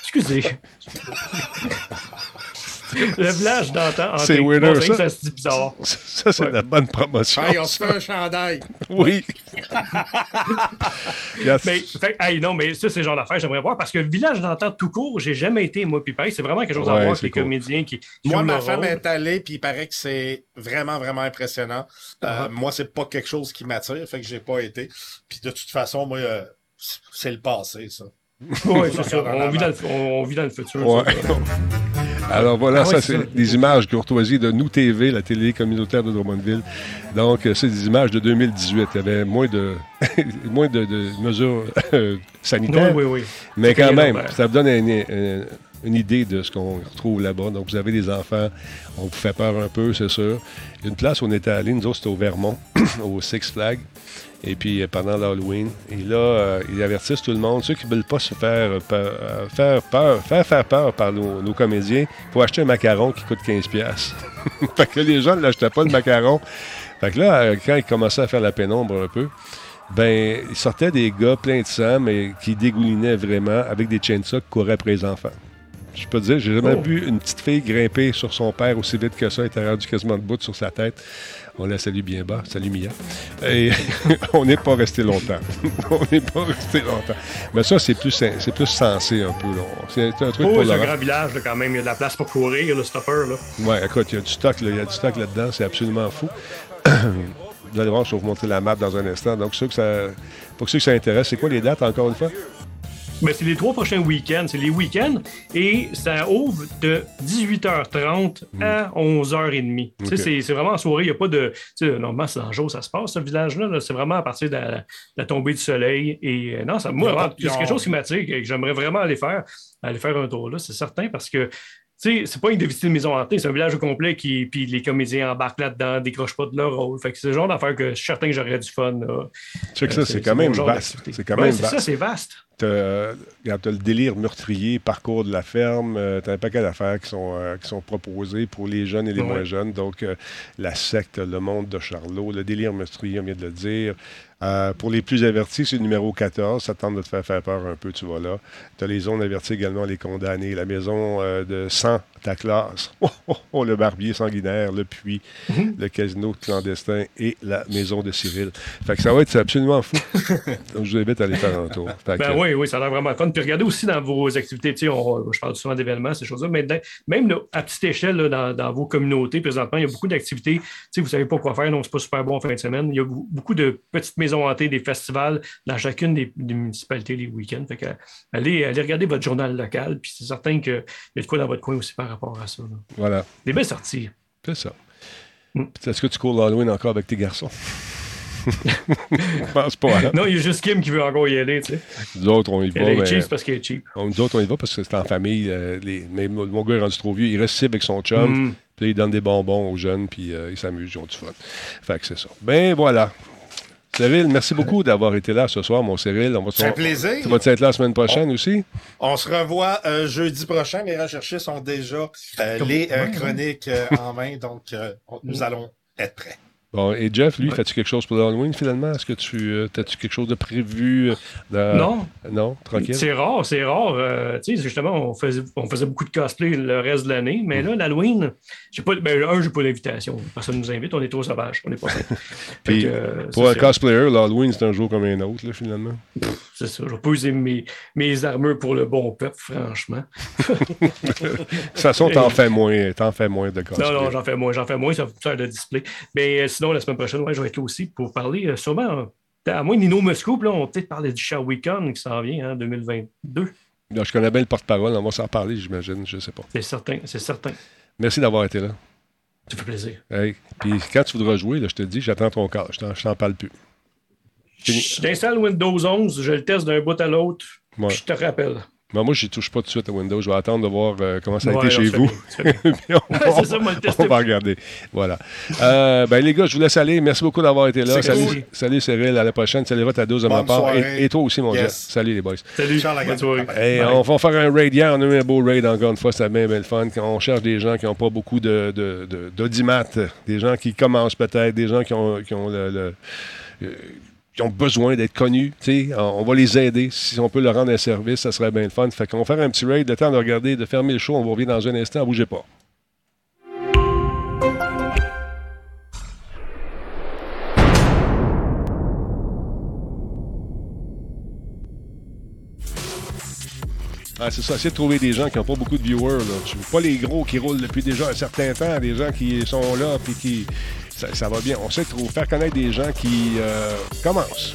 Excusez. Le village d'antan. en C'est Bon, ça. Ça se dit bizarre. Ça, c'est de la bonne promotion. Hey, on se fait un chandail. Oui. Regarde, Mais, fait, hey, non, mais ça, c'est le genre d'affaire j'aimerais voir parce que le village d'antan tout court, j'ai jamais été, moi, puis pareil, c'est vraiment quelque chose à Ouais, voir c'est avec les cool. comédiens qui. Moi, ma femme rôle. est allée, puis il paraît que c'est vraiment, vraiment impressionnant. Euh, Ah. Moi, c'est pas quelque chose qui m'attire, fait que j'ai pas été. Puis de toute façon, moi, euh, c'est le passé, ça. Oui, c'est ça. On vit, dans le, on, on vit dans le futur. Ouais. Alors voilà, Ah ça ouais, c'est des images courtoisie de Nous TV, la télé communautaire de Drummondville. Donc euh, c'est des images de 2018. Il y avait moins de moins de, de mesures euh, sanitaires, Oui, oui, oui. mais quand même, ça vous donne une, une- une idée de ce qu'on retrouve là-bas. Donc vous avez des enfants, on vous fait peur un peu, c'est sûr. Une place où on était allé, nous autres, c'était au Vermont, au Six Flags. Et puis euh, pendant l'Halloween. Et là, euh, ils avertissent tout le monde, ceux qui ne veulent pas se faire, euh, peur, euh, faire peur, faire faire peur par nos, nos comédiens, il faut acheter un macaron qui coûte 15$. piastres. fait que les gens ne l'achetaient pas le macaron. Fait que là, quand ils commençaient à faire la pénombre un peu, ben, il sortait des gars pleins de sang, mais qui dégoulinaient vraiment avec des chainsaws qui couraient après les enfants. Je peux te dire, j'ai jamais Oh. vu une petite fille grimper sur son père aussi vite que ça, elle était rendu quasiment debout sur sa tête. On la salue bien bas. Salut Mia. Et on n'est pas resté longtemps. on n'est pas resté longtemps. Mais ça, c'est plus, c'est plus sensé un peu. C'est un truc Oh, pour c'est un grand village, là, quand même. Il y a de la place pour courir, le stopper. Là. Ouais, écoute, il y a du stock, là, il y a du stock là-dedans, c'est absolument fou. Vous allez voir, je vais vous montrer la map dans un instant. Donc, ceux que ça, pour ceux que ça intéresse, c'est quoi les dates, encore une fois? Ben, c'est les trois prochains week-ends. C'est les week-ends et ça ouvre de 18h30 à 11h30. Tu sais, Ok. C'est c'est vraiment en soirée. Il n'y a pas de. Normalement, c'est dans le jour ça se passe, ce village-là. là. C'est vraiment à partir de la, de la tombée du soleil. Et euh, non, ça, moi, vraiment, de c'est quelque chose qui m'attire et que j'aimerais vraiment aller faire, aller faire un tour là, c'est certain, parce que. C'est pas une de visiter une maison hantée, c'est un village au complet qui, puis les comédiens embarquent là-dedans, décrochent pas de leur rôle. Fait que c'est le genre d'affaire que je suis certain que j'aurais du fun. là. Check Euh, ça, c'est quand même vaste. C'est quand Ouais, même c'est vaste. ça, c'est vaste. T'as le délire meurtrier, parcours de la ferme, euh, t'as un paquet d'affaires qui sont, euh, qui sont proposées pour les jeunes et les Ouais. moins jeunes. Donc, euh, la secte, le monde de Charlot, le délire meurtrier, on vient de le dire. Pour les plus avertis, c'est le numéro 14. Ça tente de te faire faire peur un peu, tu vois là. Tu as les zones averties également, les condamnés. La maison de sang, ta classe. Oh, oh, oh, le barbier sanguinaire, le puits, Mhm. le casino clandestin et la maison de Cyril. Fait que ça va être absolument fou. Donc, je vous invite à aller faire un tour. Fait Ben que- oui, oui, ça a l'air vraiment fun. Puis regardez aussi dans vos activités, tu sais, on- je parle souvent d'événements, ces choses-là, mais dans- même là, à petite échelle, là, dans, dans vos communautés, présentement, il y a beaucoup d'activités. Tu sais, vous savez pas quoi faire, donc c'est pas super bon en fin de semaine. Il y a beaucoup de petites maisons hantées, des festivals dans chacune des, des municipalités les week-ends. Fait que, allez, allez regarder votre journal local, puis c'est certain qu'il y a de quoi dans votre coin aussi par rapport à ça. là. Voilà. Des belles sorties. C'est ça. Mm. Est-ce que tu cours l'Halloween encore avec tes garçons? Je pense pas. hein? Non, il y a juste Kim qui veut encore y aller, tu sais. Nous autres, on y va. Elle est cheap parce qu'elle est cheap. nous autres, on y va parce que c'est en famille. euh, les- mais mon gars est rendu trop vieux. Il reste ici avec son chum. Mm. Puis il donne des bonbons aux jeunes. Puis euh, ils s'amusent. Ils ont du fun. Fait que c'est ça. Ben voilà. Cyril, merci beaucoup d'avoir été là ce soir, mon Cyril. On va C'est un plaisir. Tu vas être là la semaine prochaine aussi? On se revoit euh, jeudi prochain. Les recherchistes ont déjà euh, les euh, chroniques euh, en main, donc euh, on- nous allons être prêts. Bon, et Jeff, lui, Ouais. fais-tu quelque chose pour l'Halloween finalement? Est-ce que tu euh, as-tu quelque chose de prévu? euh, Non. Non? Tranquille? C'est rare, c'est rare. Euh, tu sais, justement, on faisait, on faisait beaucoup de cosplay le reste de l'année, mais là, l'Halloween, j'ai pas, ben, un, j'ai pas l'invitation. Personne nous invite, on est trop sauvages, on n'est pas Puis, euh, Pour un cosplayer, l'Halloween, c'est un jour comme un autre, là, finalement. C'est ça. Je vais pas user mes, mes armures pour le bon peuple, franchement. De toute façon, t'en fais moins, t'en fais moins de cosplay. Non, non, j'en fais moins, j'en fais moins, ça sert de display. Mais sinon, la semaine prochaine, ouais, je vais être là aussi pour parler euh, sûrement. euh, à moins Nino Moscou, puis là, on va peut-être parler du Shawicon qui s'en vient en 2022. Là, je connais bien le porte-parole, on va s'en parler, j'imagine, je sais pas. C'est certain, c'est certain. Merci d'avoir été là. Ça fait plaisir. Hey. Puis quand tu voudras jouer, là, je te dis, j'attends ton cas. Je t'en, je t'en parle plus. Je t'installe Windows 11, je le teste d'un bout à l'autre, Ouais. je te rappelle. Mais moi, je ne touche pas tout de suite à Windows. Je vais attendre de voir euh, comment ça a Ouais, été chez vous. on, ça, moi, on va regarder. Voilà. Euh, ben, les gars, je vous laisse aller. Merci beaucoup d'avoir été là. Salut, cool. salut Cyril. À la prochaine. Salut à ta dose de ma part. Et, et toi aussi, mon Yes. Jeff. Salut, les boys. Salut. Hey, Bye. on va faire un raid hier. On a eu un beau raid encore une fois. C'était bien, bien le fun. On cherche des gens qui n'ont pas beaucoup de, de, de- d'audimat, des gens qui commencent peut-être, des gens qui ont, qui ont le, le- euh, qui ont besoin d'être connus. On va les aider. Si on peut leur rendre un service, ça serait bien le fun. Fait qu'on va faire un petit raid. Le temps de regarder, de fermer le show. On va revenir dans un instant. Bougez pas. Ah, c'est ça, essayer de trouver des gens qui n'ont pas beaucoup de viewers. Là. Veux pas les gros qui roulent depuis déjà un certain temps, des gens qui sont là puis qui. Ça, va bien. On sait trouver, faire connaître des gens qui euh, commencent.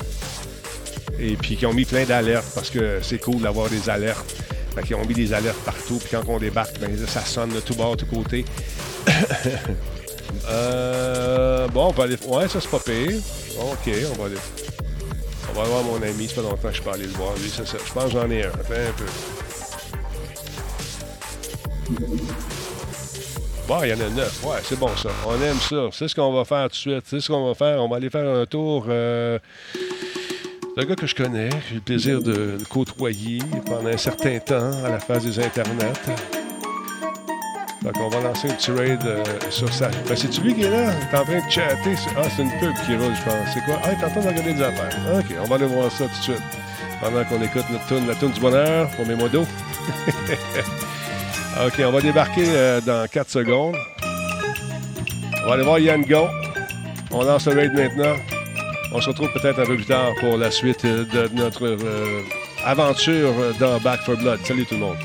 Et puis qui ont mis plein d'alertes parce que c'est cool d'avoir des alertes. Fait qu'ils ont mis des alertes partout, puis quand on débarque, ben, ça sonne de tout bord, de tous côtés. Euh, bon, on va aller. Ouais, ça c'est pas pire. Ok, on va aller. On va voir mon ami, ça fait longtemps que je peux aller le voir. Lui, ça. Je pense que j'en ai un. Attends un peu. Bon, il y en a neuf. Ouais, c'est bon ça. On aime ça. C'est ce qu'on va faire tout de suite. C'est ce qu'on va faire. On va aller faire un tour. Euh, d'un gars que je connais, j'ai le plaisir de, de côtoyer pendant un certain temps à la phase des internets. Donc, on va lancer un petit raid euh, sur ça. Ben, c'est-tu lui qui est là? Est en train de chatter. Ah, c'est une pub qui roule, je pense. C'est quoi? Ah, il est en train de regarder des affaires. OK, on va aller voir ça tout de suite. Pendant qu'on écoute notre tune, la tune du bonheur pour mes modos. OK, on va débarquer euh, dans 4 secondes. On va aller voir Yann Go. On lance le raid maintenant. On se retrouve peut-être un peu plus tard pour la suite euh, de notre euh, aventure dans Back for Blood. Salut tout le monde.